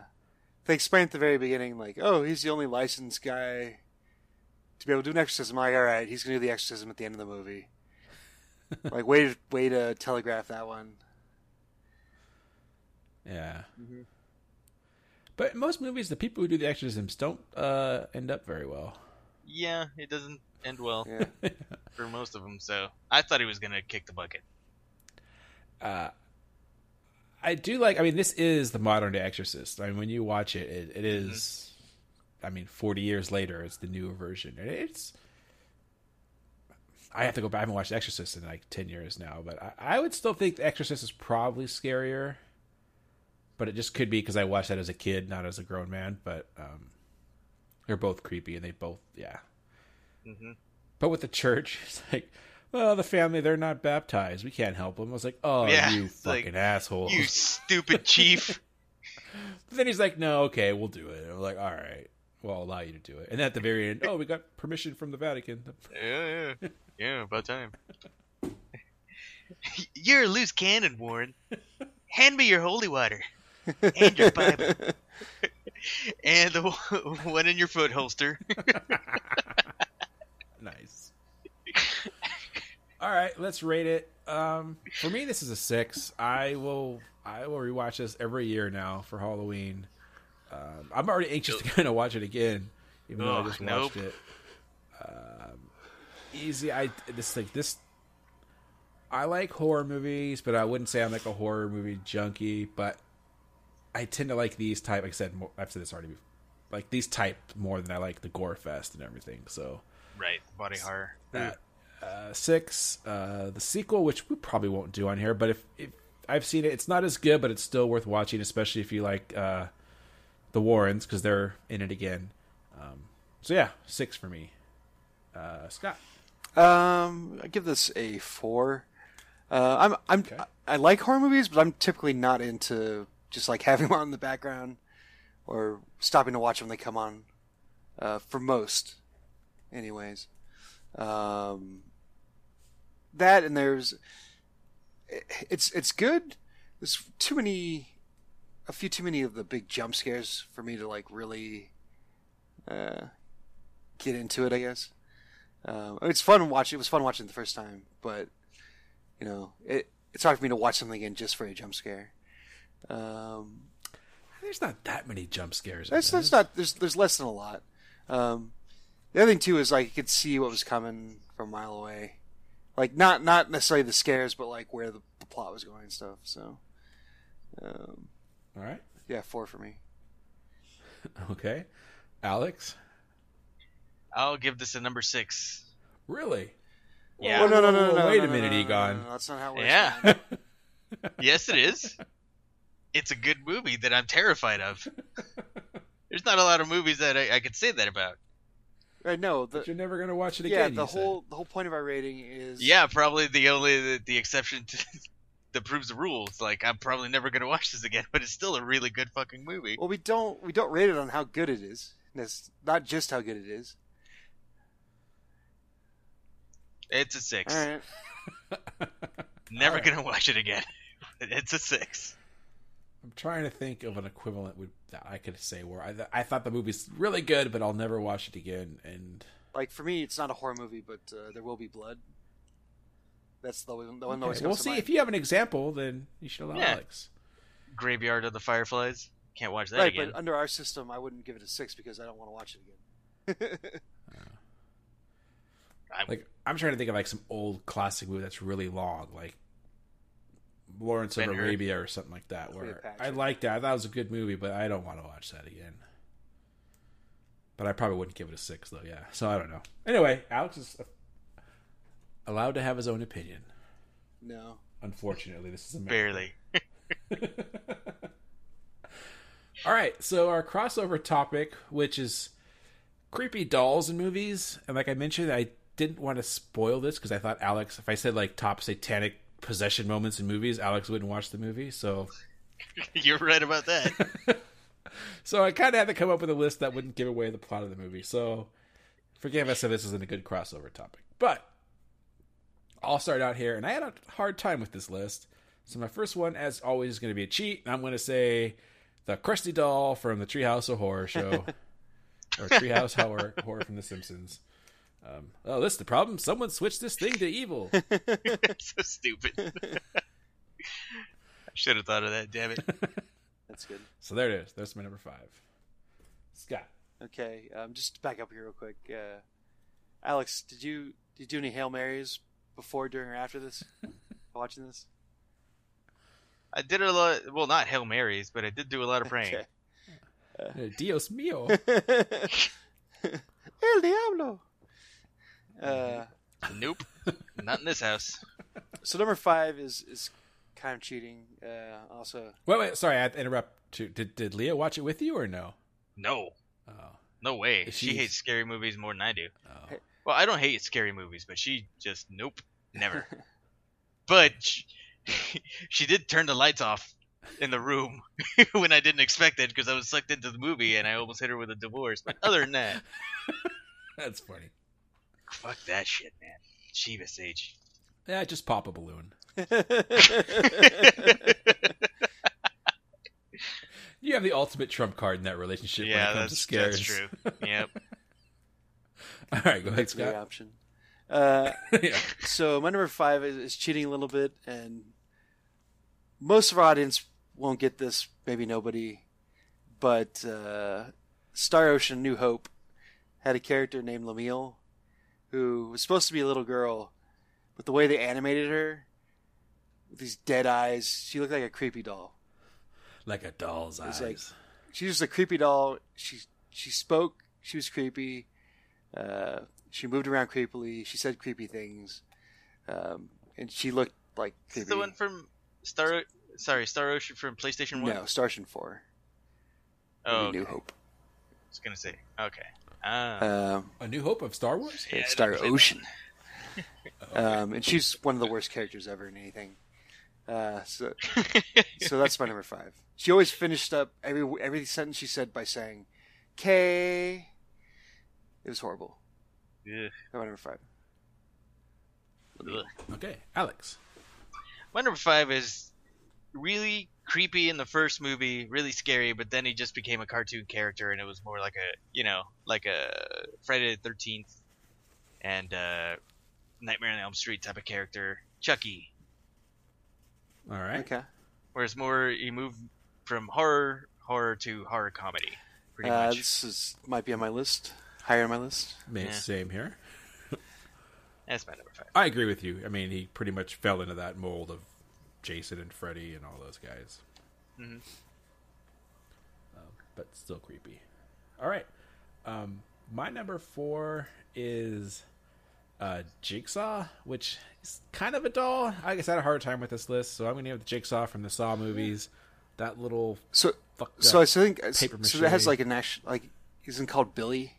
they explained at the very beginning, like, oh, he's the only licensed guy to be able to do an exorcism. I'm like, all right, he's gonna do the exorcism at the end of the movie. [LAUGHS] like, way to way to telegraph that one. yeah. But in most movies, the people who do the exorcisms don't uh, end up very well. Yeah, it doesn't end well Yeah. [LAUGHS] for most of them. So I thought he was gonna kick the bucket. uh, I do like. I mean, this is the modern day Exorcist. I mean, when you watch it, it, it is- I mean, forty years later, it's the newer version, and it's. I have to go back. I haven't watched Exorcist in like ten years now, but I, I would still think The Exorcist is probably scarier. But it just could be because I watched that as a kid, not as a grown man. But um, they're both creepy, and they both, yeah. hmm But with the church, [LAUGHS] it's like, well, the family they're not baptized. We can't help them. I was like, oh, Yeah, you it's like, fucking asshole. You stupid chief. But [LAUGHS] then he's like, no, okay, we'll do it. And I'm like, all right, well, I'll allow you to do it. And at the very end, oh, we got permission from the Vatican. Yeah, yeah, yeah. About time. [LAUGHS] You're a loose cannon, Warren. Hand me your holy water and your Bible [LAUGHS] and the [LAUGHS] one in your foot holster. nice. all right, let's rate it. Um, for me, this is a six. I will, I will rewatch this every year now for Halloween. Um, I'm already anxious to [LAUGHS] kind of watch it again, even though I just nope. watched it. Um, easy. I this like this. I like horror movies, but I wouldn't say I'm like a horror movie junkie. But I tend to like these type. Like I said, more, I've said this already. before, like these type more than I like the gore fest and everything. So Right, body horror. that uh, six, uh, the sequel, which we probably won't do on here, but if, if I've seen it, it's not as good, but it's still worth watching, especially if you like uh, the Warrens because they're in it again. Um, so yeah, six for me. Uh, Scott, Um, I give this a four. Uh, I'm I'm Okay. I like horror movies, but I'm typically not into just like [LAUGHS] having them on in the background or stopping to watch when they come on. Uh, for most, anyways. Um, that and there's it's it's good. There's too many, a few too many of the big jump scares for me to like really uh, get into it. I guess. Um, it's fun watching. It was fun watching the first time, but you know, it it's hard for me to watch something again just for a jump scare. Um, there's not that many jump scares. in that's not there's there's less than a lot. Um, the other thing too is like you could see what was coming from a mile away, like not not necessarily the scares, but like where the, the plot was going and stuff. So, um, All right, yeah, four for me. [LAUGHS] okay, Alex, I'll give this a number six. really? Yeah. Oh, no, no, no, no, no, Wait no, a minute, no, no, Egon. no, no, that's not how it works. Yeah. [LAUGHS] yes, it is. It's a good movie that I'm terrified of. [LAUGHS] There's not a lot of movies that I, I could say that about. Right, no, the, But you're never gonna watch it again. yeah, the you said. whole the whole point of our rating is Yeah, probably the only the, the exception to, that proves the rules. Like I'm probably never gonna watch this again, [LAUGHS] but it's still a really good fucking movie. Well, we don't we don't rate it on how good it is. It's not just how good it is. It's a six. All right. [LAUGHS] Never Alright. gonna watch it again. [LAUGHS] it's a six. I'm trying to think of an equivalent that I could say where I, I thought the movie's really good, but I'll never watch it again. And Like for me, it's not a horror movie, but uh, there will be blood. That's the, one- the one that always Okay, we'll comes to see mind. if you have an example. Then you should allow Yeah. Alex. Graveyard of the Fireflies. Can't watch that right, again. but under our system, I wouldn't give it a six because I don't want to watch it again. [LAUGHS] I'm- Like I'm trying to think of like some old classic movie that's really long, like Lawrence of Ben-Hur. Arabia or something like that. Where I liked that. I thought it was a good movie, but I don't want to watch that again. But I probably wouldn't give it a six though. Yeah, so I don't know. Anyway, Alex is allowed to have his own opinion. no. Unfortunately, this is a barely. [LAUGHS] [LAUGHS] All right, so our crossover topic, which is creepy dolls in movies, and like I mentioned, I didn't want to spoil this because I thought Alex, if I said like top satanic possession moments in movies, Alex wouldn't watch the movie. So, [LAUGHS] You're right about that. so I kind of had to come up with a list that wouldn't give away the plot of the movie. So, forgive us if this isn't a good crossover topic, but I'll start out here, and I had a hard time with this list. So my first one, as always, is going to be a cheat. and I'm going to say the Krusty doll from the Treehouse of Horror show, [LAUGHS] or Treehouse Horror, Horror from The Simpsons. Um, oh, this is the problem. Someone switched this thing to evil. [LAUGHS] [LAUGHS] so stupid. I should have thought of that. Damn it. That's good. So there it is. That's my number five. Scott. Okay, um, just back up here real quick. Uh, Alex, did you did you do any hail marys before, during, or after this? [LAUGHS] watching this? I did a lot. Well, not hail marys, but I did do a lot of praying. Okay. Uh, Dios mío. [LAUGHS] El diablo. Uh, Nope. Not in this house. [LAUGHS] so number five is is kind of cheating. Uh, also, wait, wait. Sorry, I had to interrupt. Too. Did Did Leah watch it with you or no? No. Oh, No way. She she- hates scary movies more than I do. oh. Well, I don't hate scary movies, but she just nope, never. [LAUGHS] but she, [LAUGHS] she did turn the lights off in the room [LAUGHS] when I didn't expect it because I was sucked into the movie and I almost hit her with a divorce. But other than that, That's funny. fuck that shit, man. Shiva Sage. Yeah, just pop a balloon. You have the ultimate trump card in that relationship yeah, when it comes that's, to that's scares. true. Yep. All right, go ahead, that's a great Scott. option. Uh, [LAUGHS] yeah. so my number five is, is cheating a little bit, and most of our audience won't get this. Maybe nobody, but uh, Star Ocean: New Hope had a character named Lymle, who was supposed to be a little girl, but the way they animated her, with these dead eyes, she looked like a creepy doll. Like a doll's eyes. Like- She's just a creepy doll. She she spoke. She was creepy. Uh, she moved around creepily. She said creepy things, um, and she looked like This creepy. the one from Star. Sorry, Star Ocean from PlayStation One. no, Starship Four. oh, Maybe New. Hope. I was gonna say. Okay. Ah. Um, A New Hope of Star Wars. Yeah, I Star never played. Ocean. [LAUGHS] um, and she's one of the worst characters ever in anything. Uh, so, [LAUGHS] so that's my number five. She always finished up every every sentence she said by saying "K." It was horrible. Ugh. That's my number five. Ugh. Okay, Alex. My number five is really creepy in the first movie, really scary, but then he just became a cartoon character, and it was more like a, you know, like a Friday the Thirteenth and uh, Nightmare on Elm Street type of character, Chucky. All right. Okay. Whereas more, he moved from horror horror to horror comedy, pretty Uh, much. this is might be on my list. Higher on my list. May- Yeah. Same here. [LAUGHS] That's my number five. I agree with you. I mean, he pretty much fell into that mold of Jason and Freddy and all those guys. Mhm. Um, but still creepy. All right. Um, my number four is uh, Jigsaw, which is kind of a doll. I guess I had a hard time with this list, so I'm going to have the Jigsaw from the Saw movies. That little So, so I think paper so. That has like a national like. Isn't called Billy?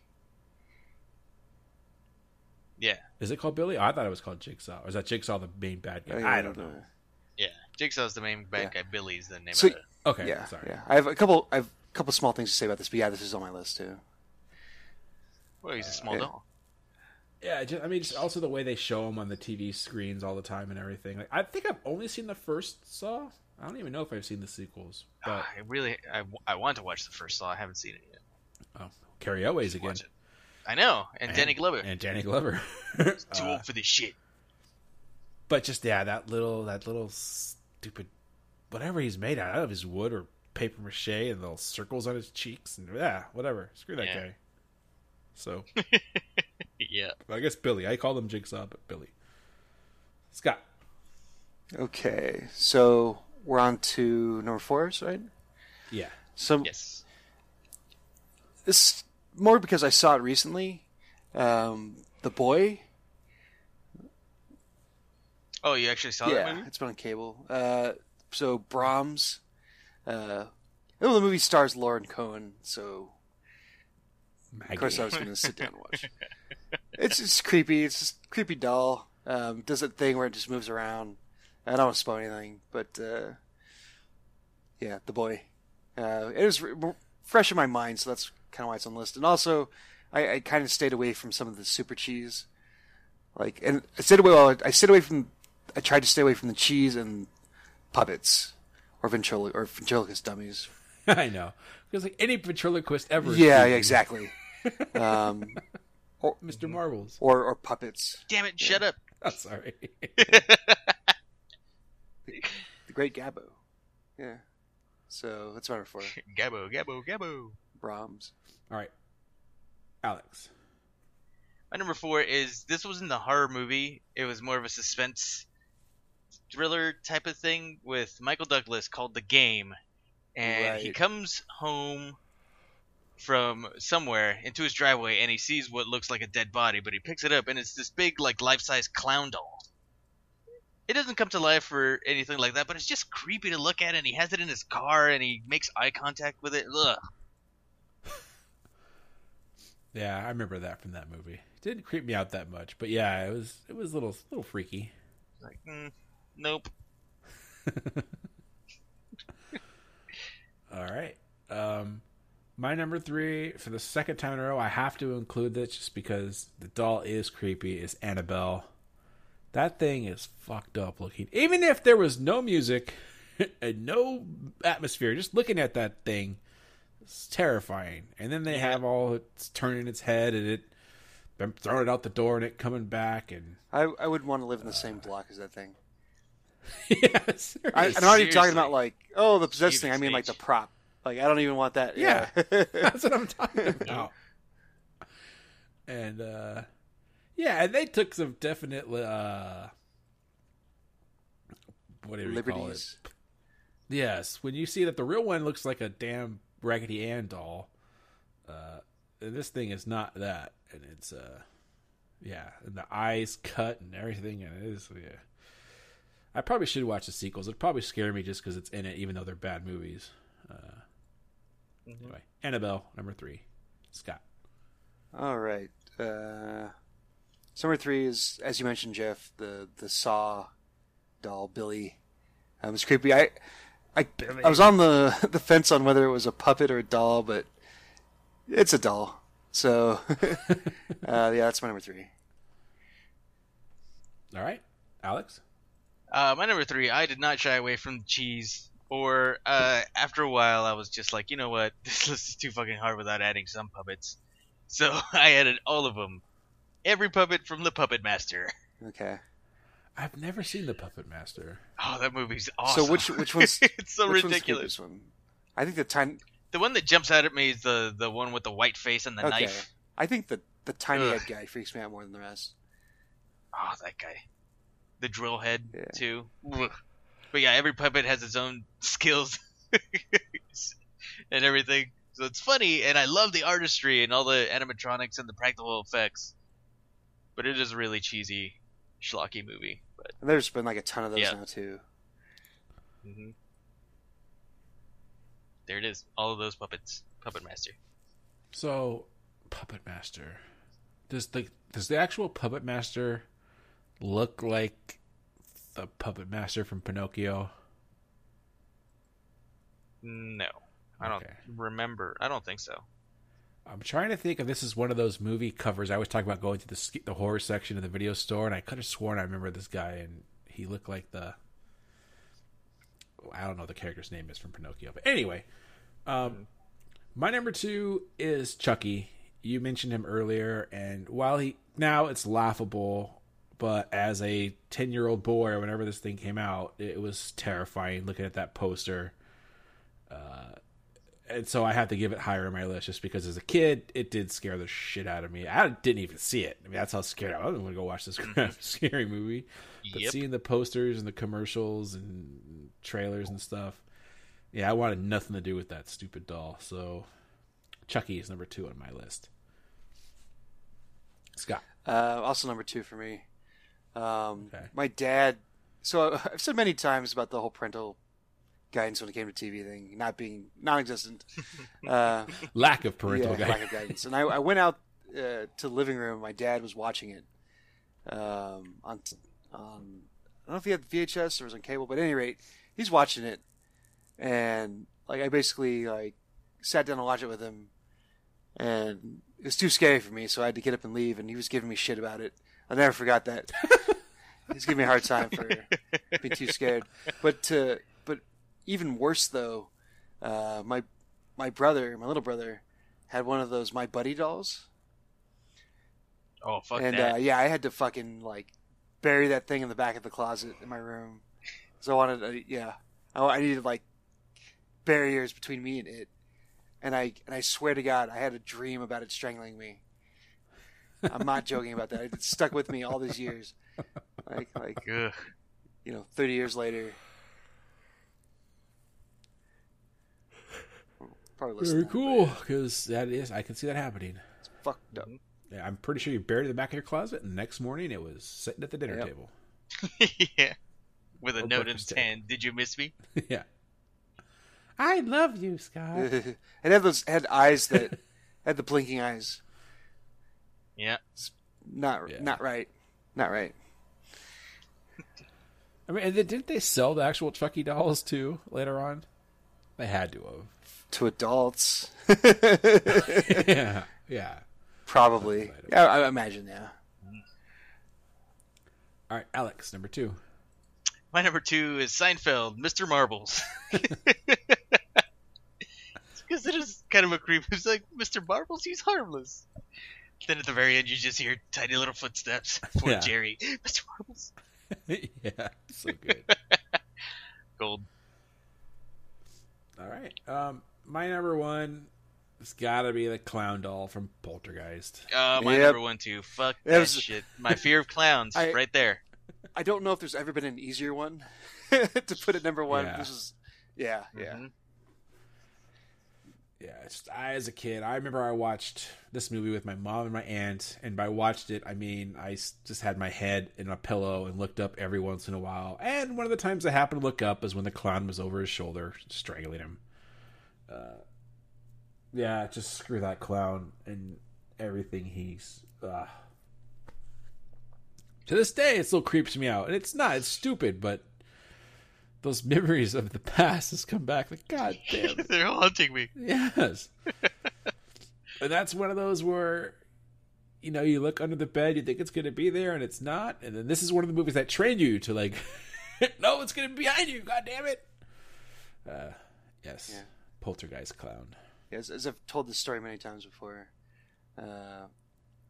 Yeah, Is it called Billy? Oh, I thought it was called Jigsaw. Or is that Jigsaw the main bad guy? Oh, I don't know. yeah. Jigsaw's the main bad Yeah. guy. Billy's the name So- of the. Okay, Yeah, sorry. yeah. I have a couple. I have a couple small things to say about this, but yeah, this is on my list too. Well, he's a uh, small yeah. doll. Yeah, just, I mean, just also the way they show him on the TV screens all the time and everything. Like, I think I've only seen the first Saw. I don't even know if I've seen the sequels. But ah, I really, I, I want to watch the first Saw. I haven't seen it yet. oh, Cary Elwes again, Watch it. I know, and, Danny Glover. and Danny Glover. [LAUGHS] Too Uh, old for this shit. but just yeah, that little that little stupid whatever he's made out of is wood or paper mache and little circles on his cheeks and yeah, whatever. Screw that Yeah. guy. So [LAUGHS] Yeah. I guess Billy. I call him Jigsaw, but Billy. Scott. Okay, so we're on to number four, right? Yeah. So Yes. this more because I saw it recently. Um, the boy, Oh, you actually saw that yeah, movie? it's been on cable. Uh, so Brahms, uh, well, the movie stars Lauren Cohan, so of course I was going to sit down and watch. [LAUGHS] It's it's creepy. It's just a creepy doll. Um, does that thing where it just moves around. I don't want to spoil anything, but uh, yeah, the boy. Uh, it was re- fresh in my mind, so that's kind of why it's on the list. And also, I, I kind of stayed away from some of the super cheese. Like, and I stayed away. Well, I stayed away from. I tried to stay away from the cheese and puppets or ventrilo- or ventriloquist dummies. [LAUGHS] I know. Because like any ventriloquist ever. Yeah, yeah, exactly. [LAUGHS] um, or, Mr. Marbles. or or puppets. Damn it! Shut up. [LAUGHS] I'm sorry. The Great Gabbo. Yeah. So that's my number four. Gabbo, Gabbo, Gabbo. Brahms. All right. Alex. My number four is this wasn't a horror movie. It was more of a suspense thriller type of thing with Michael Douglas called The Game, and he comes home from somewhere into his driveway and he sees what looks like a dead body, but he picks it up and it's this big like life-size clown doll. It doesn't come to life or anything like that, but it's just creepy to look at, and he has it in his car, and he makes eye contact with it. Ugh. Yeah, I remember that from that movie. It didn't creep me out that much, but yeah, it was it was a little little freaky. Like, mm, nope. [LAUGHS] All right. Um, my number three for the second time in a row, I have to include this just because the doll is creepy. Is Annabelle? That thing is fucked up looking. Even if there was no music [LAUGHS] and no atmosphere, just looking at that thing, it's terrifying. And then they have all it's turning its head and it them throwing it out the door and it coming back and I I would want to live in the same block as that thing. [LAUGHS] yes, I, I'm not even talking about like oh the possessed thing. I mean like the prop. Like I don't even want that. Yeah. Yeah. [LAUGHS] That's what I'm [LAUGHS] talking about. And uh yeah, and they took some definite uh what do you call it? Yes, when you see that the real one looks like a damn Raggedy Ann doll. Uh, and this thing is not that, and it's uh, yeah, and the eyes cut and everything, and it is yeah. I probably should watch the sequels. It'd probably scare me just because it's in it, even though they're bad movies. Uh, Anyway, Annabelle number three, Scott. All right. Uh, so number three is, as you mentioned, Jeff, the the Saw doll, Billy. Um, it was creepy. I, I, I was on the [LAUGHS] the fence on whether it was a puppet or a doll, but it's a doll. So, [LAUGHS] uh, yeah, that's my number three. All right, Alex. Uh, my number three, I did not shy away from cheese. Or uh, after a while, I was just like, you know what, [LAUGHS] this list is too fucking hard without adding some puppets. So I added all of them, every puppet from the Puppet Master. Okay. I've never seen the Puppet Master. Oh, that movie's awesome. So which which one's [LAUGHS] it's so which the ridiculous. one? I think the tiny. The one that jumps out at me is the the one with the white face and the Okay. knife. I think the the tiny Ugh. head guy freaks me out more than the rest. Oh, that guy. The drill head Yeah. too. Ugh. But yeah, every puppet has its own [LAUGHS] skills and everything. So it's funny, and I love the artistry and all the animatronics and the practical effects. But it is a really cheesy, schlocky movie. But And there's been like a ton of those Yeah. now too. hmm there it is, all of those puppets, Puppet Master. So, Puppet Master. Does the does the actual Puppet Master look like the Puppet Master from Pinocchio? No, I don't remember. I don't think so. I'm trying to think if this is one of those movie covers. I always talk about going to the the horror section of the video store, and I could have sworn I remember this guy, and he looked like the. I don't know the character's name is from Pinocchio, but anyway, um, my number two is Chucky. You mentioned him earlier, and while he now it's laughable, but as a ten year old boy, whenever this thing came out, it was terrifying looking at that poster and so I have to give it higher on my list just because as a kid it did scare the shit out of me. I didn't even see it. I mean that's how scared I was. I was going to go watch this [LAUGHS] scary movie. But Yep. seeing the posters and the commercials and trailers and stuff, yeah, I wanted nothing to do with that stupid doll. So Chucky is number two on my list. Scott. Uh, also number two for me. Um, Okay. My dad. So I've said many times about the whole parental guidance when it came to TV thing not being non-existent. Uh, [LAUGHS] Lack of parental yeah, guidance. lack of guidance. And I, I went out uh, to the living room. My dad was watching it um, on on. I don't know if he had VHS or was on cable, but at any rate, he's watching it, and like I basically like sat down and watched it with him, and it was too scary for me, so I had to get up and leave. And he was giving me shit about it. I never forgot that. [LAUGHS] He's giving me a hard time for being too scared. But to, even worse though, uh, my my brother, my little brother, had one of those My Buddy dolls, Oh fuck and that! uh, yeah, I had to fucking like bury that thing in the back of the closet in my room. So I wanted, to, yeah, I, I needed like barriers between me and it, and I and I swear to God, I had a dream about it strangling me. I'm not [LAUGHS] joking about that. It stuck with me all these years, like like Ugh. you know, 30 years later. Probably listen Very to cool, because that is I can see that happening. it's fucked up. Mm-hmm. Yeah, I'm pretty sure you buried it in the back of your closet, and next morning it was sitting at the dinner Yep. table. [LAUGHS] [LAUGHS] yeah, with a Or note in breakfast his hand. Did you miss me? [LAUGHS] yeah. I love you, Scott. it had those had eyes that had the blinking eyes. Yeah. Not Yeah. not right. Not right. I mean, and then didn't they sell the actual Chucky dolls too later on? They had to To adults, [LAUGHS] yeah, yeah. probably. Yeah, I imagine. Yeah. All right, Alex, number two. My number two is Seinfeld, Mr. Marbles. [LAUGHS] Because it is kind of a creep. It's like, Mr. Marbles, he's harmless. Then at the very end, you just hear tiny little footsteps [LAUGHS] for Yeah. Jerry. Mr. Marbles. yeah, so good. Gold. All right, um, my number one it's got to be the clown doll from Poltergeist. Uh, my Yep. number one, too. Fuck That that was- shit. My fear of clowns, [LAUGHS] I- right there. I don't know if there's ever been an easier one [LAUGHS] to put at number one. Yeah. This is, yeah, yeah. Mhm. yeah, it's just, I as a kid, I remember I watched this movie with my mom and my aunt, and by watched it, I mean I just had my head in a pillow and looked up every once in a while. And one of the times I happened to look up is when the clown was over his shoulder, strangling him. Uh, yeah, just screw that clown and everything he's. Uh. To this day, it still creeps me out, and it's not. It's stupid, but those memories of the past has come back. Like, God [LAUGHS] damn. They're haunting me. Yes. [LAUGHS] and that's one of those where, you know, you look under the bed, you think it's going to be there, and it's not. And then this is one of the movies that train you to, like, [LAUGHS] no, it's going to be behind you. God damn it. Uh, yes. Yeah. Poltergeist clown. As, as I've told this story many times before, uh,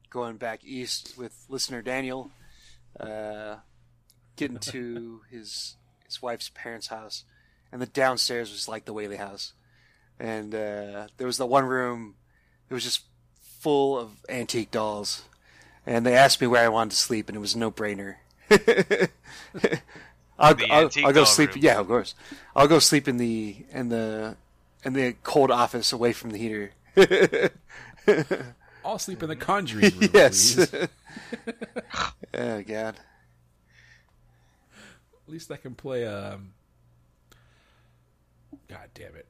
going back east with listener Daniel, uh, getting to [LAUGHS] his his wife's parents' house, and the downstairs was like the Whaley house, and uh, there was the one room, it was just full of antique dolls, and they asked me where I wanted to sleep, and it was no brainer. [LAUGHS] I'll, I'll, I'll go sleep. room. Yeah, of course. I'll go sleep in the in the in the cold office away from the heater. [LAUGHS] I'll sleep in the conjuring [LAUGHS] room. yes. [LAUGHS] oh God. At least I can play. Um... God damn it!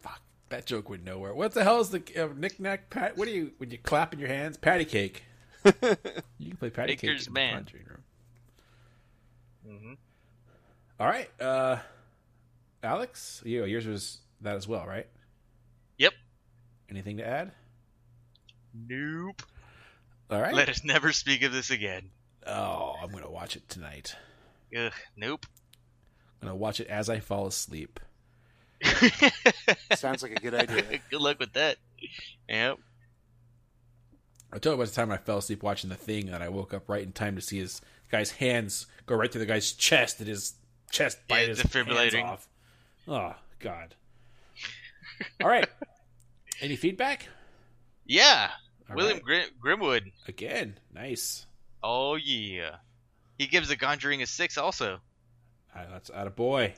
Fuck that joke went nowhere. What the hell is the uh, knick-knack pat? What do you when you clap in your hands? Patty cake. you can play patty cake in man. the conjuring room. Mhm. All right, uh, Alex, you yours was that as well, right? Yep. Anything to add? Nope. All right. Let us never speak of this again. oh, I'm gonna watch it tonight. Ugh, nope. I'm gonna watch it as I fall asleep. [LAUGHS] Sounds like a good idea. Good luck with that. Yep. I told you about the time I fell asleep watching the thing, and I woke up right in time to see his guy's hands go right through the guy's chest, and his chest bite Yeah, his hands off. Oh God! All right. Any feedback? Yeah. All William right. Grim- Grimwood. again. Nice. Oh yeah. He gives The Conjuring a six also. Uh, that's out of boy.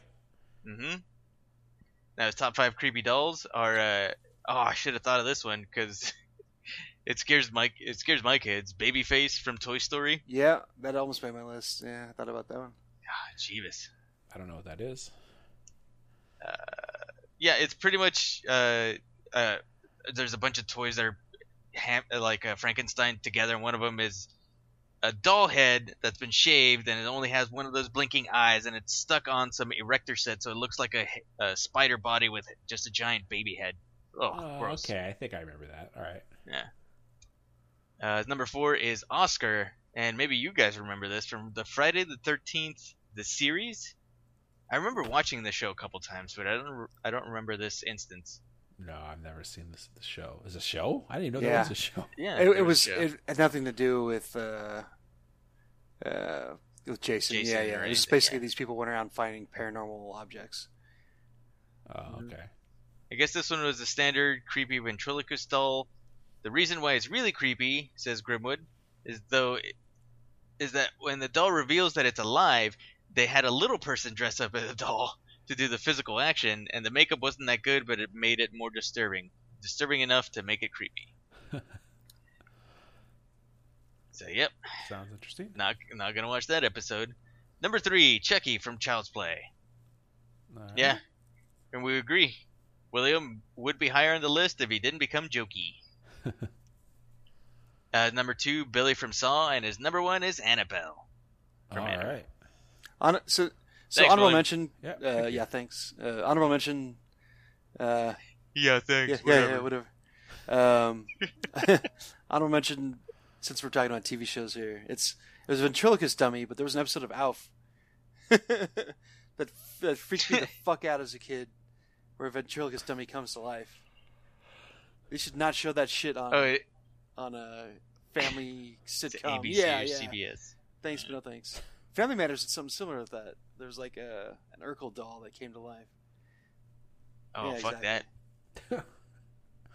Mm-hmm. Now his top five creepy dolls are. Uh, oh, I should have thought of this one because [LAUGHS] it scares my it scares my kids. Babyface from Toy Story. Yeah, that almost made my list. Yeah, I thought about that one. Ah, Jeebus. I don't know what that is. Yeah, it's pretty much. Uh, uh, there's a bunch of toys that are ham- like uh, Frankenstein together, and one of them is a doll head that's been shaved, and it only has one of those blinking eyes, and it's stuck on some erector set, so it looks like a, a spider body with just a giant baby head. Oh, gross. okay, I think I remember that. All right. Uh, number four is Oscar, and maybe you guys remember this from the Friday the Thirteenth the series. I remember watching the show a couple times, but I don't re- I don't remember this instance. No, I've never seen this. The show is it a show. I didn't even know Yeah. that was a show. [LAUGHS] Yeah, It, it was. It had nothing to do with. Uh, uh, with Jason. Jason yeah, yeah. It was basically yeah. these people went around finding paranormal objects. Oh, Mm-hmm. okay. I guess this one was a standard creepy ventriloquist doll. The reason why it's really creepy, says Grimwood, is though is that when the doll reveals that it's alive, they had a little person dress up as a doll to do the physical action, and the makeup wasn't that good, but it made it more disturbing, disturbing enough to make it creepy. [LAUGHS] so yep, Sounds interesting. not not gonna watch that episode. Number three, Chucky from Child's Play. Right. Yeah, and we agree. William would be higher on the list if he didn't become jokey. [LAUGHS] uh, number two, Billy from Saw, and his number one is Annabelle. All Annabelle. right. On, so, so Thanks, honorable William. mention. Yeah, uh, thank yeah, thanks. Uh, honorable mention. Uh, Yeah, thanks. yeah, yeah, yeah, whatever. Um, [LAUGHS] [LAUGHS] honorable mention. Since we're talking about TV shows here, it's it was a ventriloquist dummy, but there was an episode of Alf [LAUGHS] that that freaked me the fuck out as a kid, where a ventriloquist dummy comes to life. They should not show that shit on Oh, it, on a family sitcom. ABC yeah, or yeah. CBS. Thanks, but no thanks. Family Matters did something similar with that. There was like a an Urkel doll that came to life. Oh, Yeah, fuck exactly. that.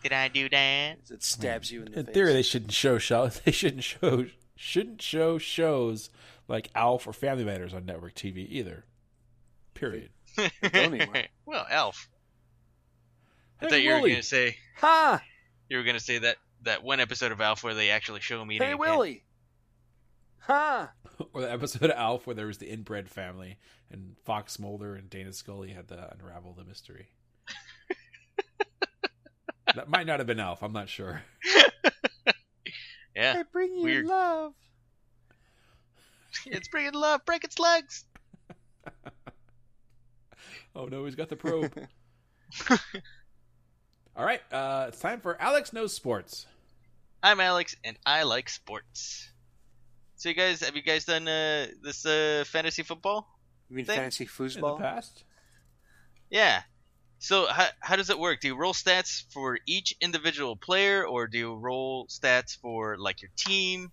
Did I do that? It stabs you in the face. In face. theory, they shouldn't show shows. [LAUGHS] They shouldn't show shouldn't show shows like Alf or Family Matters on network TV either. Period. [LAUGHS] don't [LAUGHS] well, Elf. I Hey, thought you were gonna say Ha! you were gonna say that that one episode of Alf where they actually show me. Hey. Willie. Ha! [LAUGHS] Or the episode of [LAUGHS] Alf where there was the inbred family and Fox Mulder and Dana Scully had to unravel the mystery. [LAUGHS] that might not have been Alf. I'm not sure. Yeah, bring you Weird. love. it's bringing love, break its legs. Oh no, he's got the probe. All right, uh, it's time for Alex Knows Sports. I'm Alex, and I like sports. So, you guys, have you guys done uh, this uh, fantasy football? You mean Thing? fantasy In the past, Yeah. So, how, how does it work? Do you roll stats for each individual player, or do you roll stats for like your team?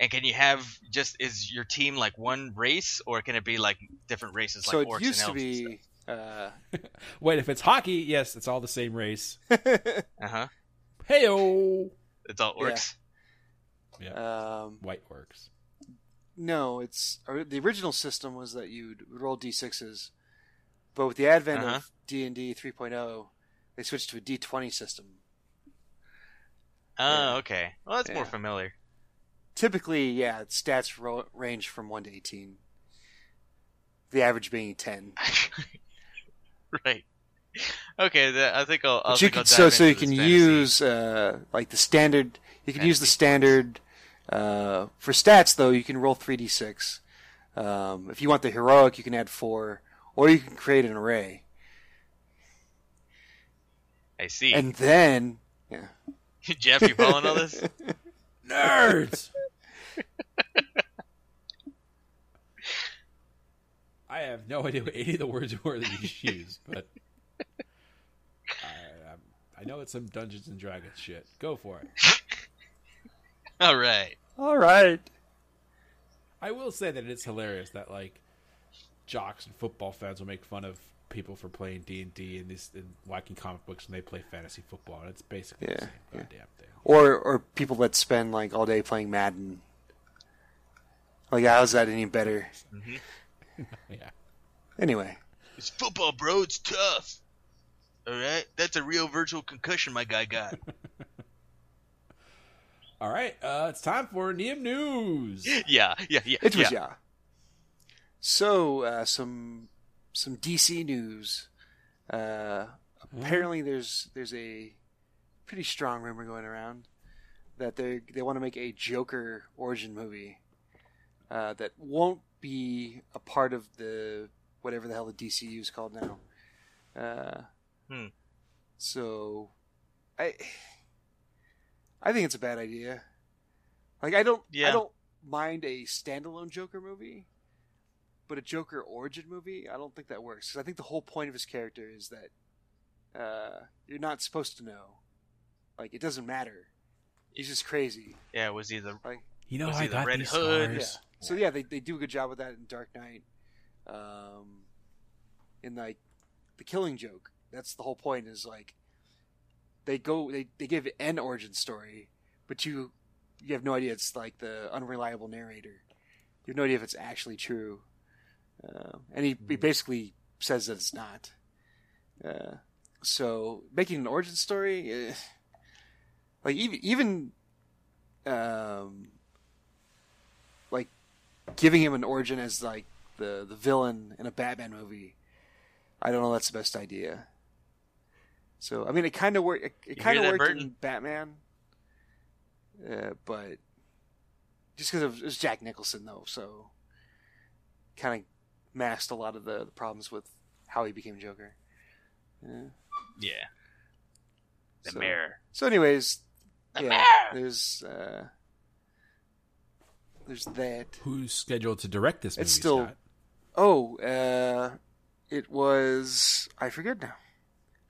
And can you have just is your team like one race, or can it be like different races, So like it orcs used and to be. Uh, [LAUGHS] wait, if it's hockey, yes, it's all the same race. [LAUGHS] Uh huh. Heyo, It's all Yeah. orcs. um, white works. No, it's the original system was that you'd roll d6s, but with the advent Uh-huh. of D and D 3.0, they switched to a D20 system. Oh, Yeah. okay. Well, that's more familiar. Typically, yeah, stats ro- range from one to 18. The average being 10. [LAUGHS] right. Okay, th- I think I'll. I'll But you think I'll so so you can use uh, like the standard. You can use the standard uh, for stats though. You can roll three d six. Um, if you want the heroic, you can add four, or you can create an array. I see. And then, yeah, [LAUGHS] Jeff, you following all this? [LAUGHS] Nerds. [LAUGHS] I have no idea what any of the words were that you just used, but I, I'm- I know it's some Dungeons and Dragons shit. Go for it. [LAUGHS] all right. all right. I will say that it's hilarious that like jocks and football fans will make fun of people for playing D and D and these and liking comic books and they play fantasy football, and it's basically the Yeah, same yeah. goddamn thing. Or or people that spend like all day playing Madden. Like, how's that any better? Mm-hmm. [LAUGHS] Yeah. Anyway, It's football, bro. It's tough. All right, that's a real virtual concussion my guy got. [LAUGHS] All right, uh, it's time for Neum News. [LAUGHS] yeah, yeah, yeah. it was yeah. yeah. So uh, some some DC news. Uh, apparently, there's there's a pretty strong rumor going around that they they want to make a Joker origin movie uh, that won't be a part of the whatever the hell the DCU is called now. Uh, Hmm. So, I I think it's a bad idea. Like I don't Yeah. I don't mind a standalone Joker movie, but a Joker origin movie, I don't think that works. 'Cause I think the whole point of his character is that uh, you're not supposed to know. Like it doesn't matter. He's just crazy. Yeah, was he the Like You know, Was I he the got Red these Hood? yeah. scars. So yeah, they they do a good job with that in Dark Knight. Um, in like the Killing Joke, that's the whole point. Is like they go they they give an origin story, but you you have no idea it's like the unreliable narrator. You have no idea if it's actually true, uh, and he, he basically says that it's not. Uh, so making an origin story, eh, like even even um, like giving him an origin as like the the villain in a Batman movie, I don't know. That's the best idea. So I mean, it kind of worked. It, it kind of hear that, worked in Batman, uh, but just because it, was Jack Nicholson though, so kind of masked a lot of the, the problems with how he became Joker. Yeah. yeah the So- mayor? So, anyways, The yeah, mayor! there's uh, there's that. Who's scheduled to direct this movie? It's still- Scott? Oh, uh, it was I forget now.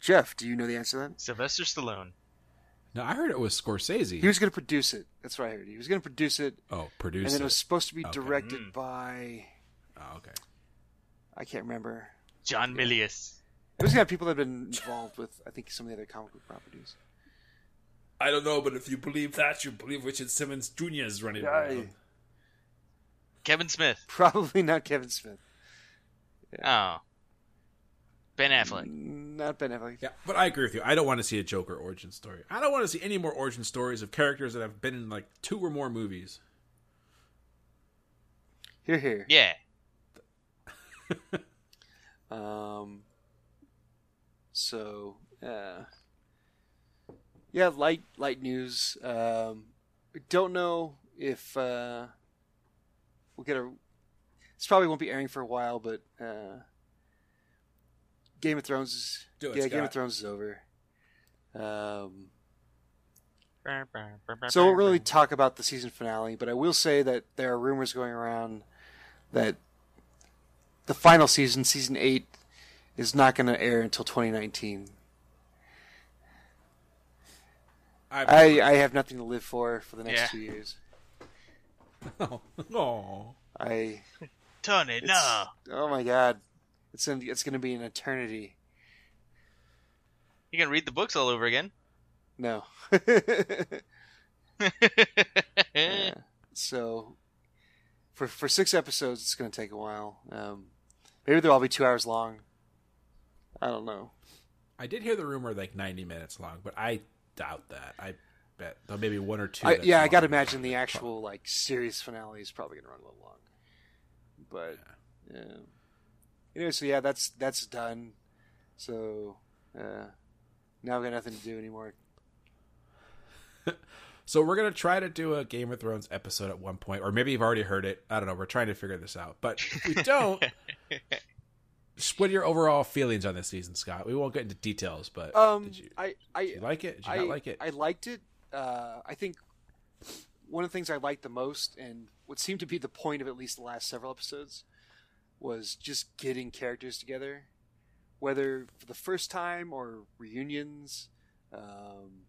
Jeff, do you know the answer to that? Sylvester Stallone. No, I heard it was Scorsese. He was going to produce it. That's what I heard. He was going to produce it, oh, produce and then it was supposed to be Okay. directed Mm. by Oh, okay. I can't remember. John Milius. It was going to have people that have been involved with I think some of the other comic book properties. I don't know, but if you believe that, you believe Richard Simmons Jr. is running Yeah, around. Kevin Smith. Probably not Kevin Smith. Oh. Ben Affleck. Not Ben Affleck. Yeah, but I agree with you. I don't want to see a Joker origin story. I don't want to see any more origin stories of characters that have been in like two or more movies. Here, here. Yeah. [LAUGHS] Um. So, uh, yeah, light light news. Um, don't know if uh, we'll get a. This probably won't be airing for a while, but uh, Game of Thrones is Do it, yeah, Game of Thrones is over. Um, so I won't really talk about the season finale, but I will say that there are rumors going around that the final season, season eight, is not going to air until 2019. I, I, I have nothing to live for for the next Yeah. two years. [LAUGHS] oh, no. I Tony, it's, no. oh my god, it's gonna, it's going to be an eternity. You can read the books all over again. [LAUGHS] No. [LAUGHS] Yeah. So for for six episodes, it's going to take a while. Um, maybe they'll all be two hours long. I don't know. I did hear the rumor like ninety minutes long, but I doubt that. I bet there may be one or two. I, yeah, I got to imagine the actual like series finale is probably going to run a little long. But yeah. Anyway, so yeah, that's that's done. So uh, now we got nothing to do anymore. [LAUGHS] So we're gonna try to do a Game of Thrones episode at one point, or maybe you've already heard it. I don't know. We're trying to figure this out, but if we [LAUGHS] don't. what are your overall feelings on this season, Scott? We won't get into details, but Um, did you, I I did you like it? Did you I, not like it? I liked it. Uh, I think one of the things I liked the most, and what seemed to be the point of at least the last several episodes, was just getting characters together, whether for the first time or reunions, um,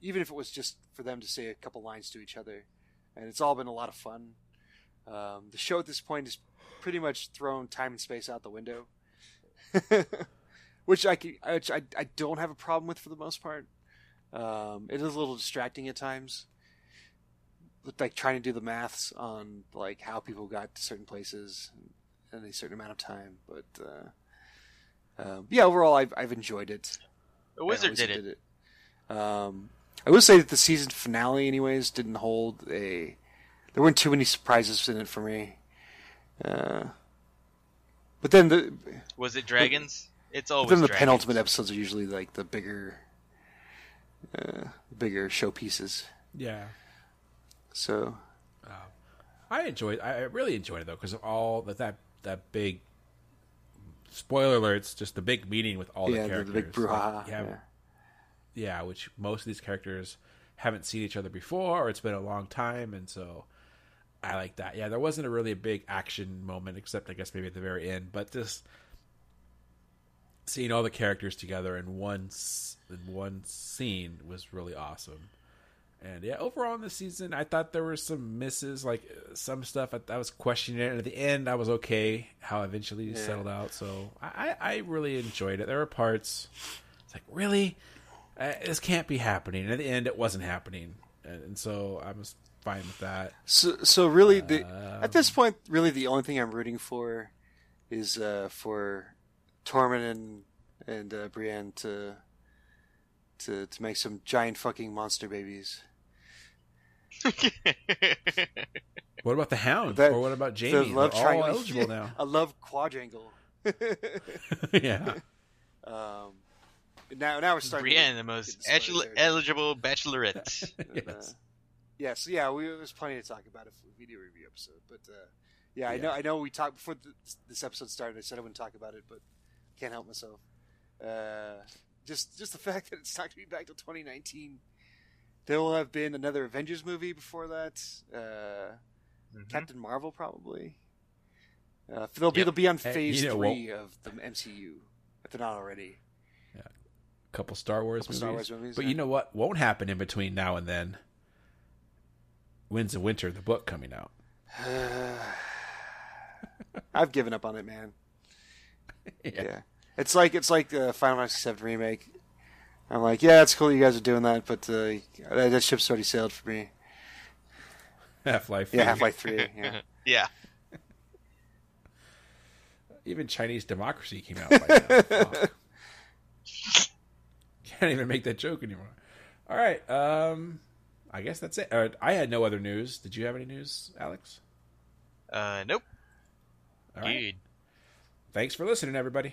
even if it was just for them to say a couple lines to each other, and it's all been a lot of fun. Um, the show at this point is pretty much thrown time and space out the window, [LAUGHS] which I, can, which I I don't have a problem with for the most part. Um, it is a little distracting at times, like trying to do the maths on like how people got to certain places in a certain amount of time. But uh, um, yeah, overall, I've I've enjoyed it. A wizard I always did it. it. Um, I will say that the season finale, anyways, didn't hold a. There weren't too many surprises in it for me. Uh, but then the Was it dragons? It's always then the dragons. penultimate episodes are usually like the bigger, uh, bigger showpieces. yeah, So I enjoyed. I I really enjoyed it though because of all that that that big. Spoiler alerts! Just the big meeting with all yeah, the characters. the big brouhaha. Like, yeah, yeah. yeah, which most of these characters haven't seen each other before, or it's been a long time, and so I like that. Yeah, there wasn't a really a big action moment, except I guess maybe at the very end, but just seeing all the characters together in one in one scene was really awesome. And yeah, overall in the season, I thought there were some misses, like some stuff I, I was questioning it. And at the end, I was okay how eventually it Yeah. settled out. So I, I I really enjoyed it. There were parts it's like really, uh, this can't be happening. And at the end, it wasn't happening, and, and so I was fine with that. So, so really, the, Um, at this point, really, the only thing I'm rooting for is uh, for Tormund and and uh, Brienne to to to make some giant fucking monster babies. [LAUGHS] What about the Hound, That- or what about The Jaime? love They're all eligible now. [LAUGHS] A love quadrangle. [LAUGHS] yeah, um, now, now we're starting. to Brienne, the most get eligible, spoiler territory. bachelorette. And, uh, yes. yes, yeah, we there's plenty to talk about if we do a review episode. But uh, yeah, I know, I know. We talked before th- this episode started. I said I wouldn't talk about it, but can't help myself. Uh, just, just the fact that it's not going to be back till 2019. There will have been another Avengers movie before that. Uh, Mhm. Captain Marvel probably. Uh, they'll be they'll be on phase you know, three of the MCU if they're not already. couple Star Wars Couple movies. Star Wars movies, But yeah. you know what won't happen in between now and then? Winds of Winter, the book coming out. [SIGHS] [LAUGHS] I've given up on it, man. [LAUGHS] yeah. It's like it's like the Final Fantasy VII remake. I'm like, yeah, it's cool you guys are doing that, but uh, that, that ship's already sailed for me. Half Life. Yeah, Half Life Three. Yeah, [LAUGHS] yeah. Even Chinese democracy came out by now. [LAUGHS] Can't even make that joke anymore. All right. Um, I guess that's it. Uh, I had no other news. Did you have any news, Alex? Uh, nope. All right. Good. Thanks for listening, everybody.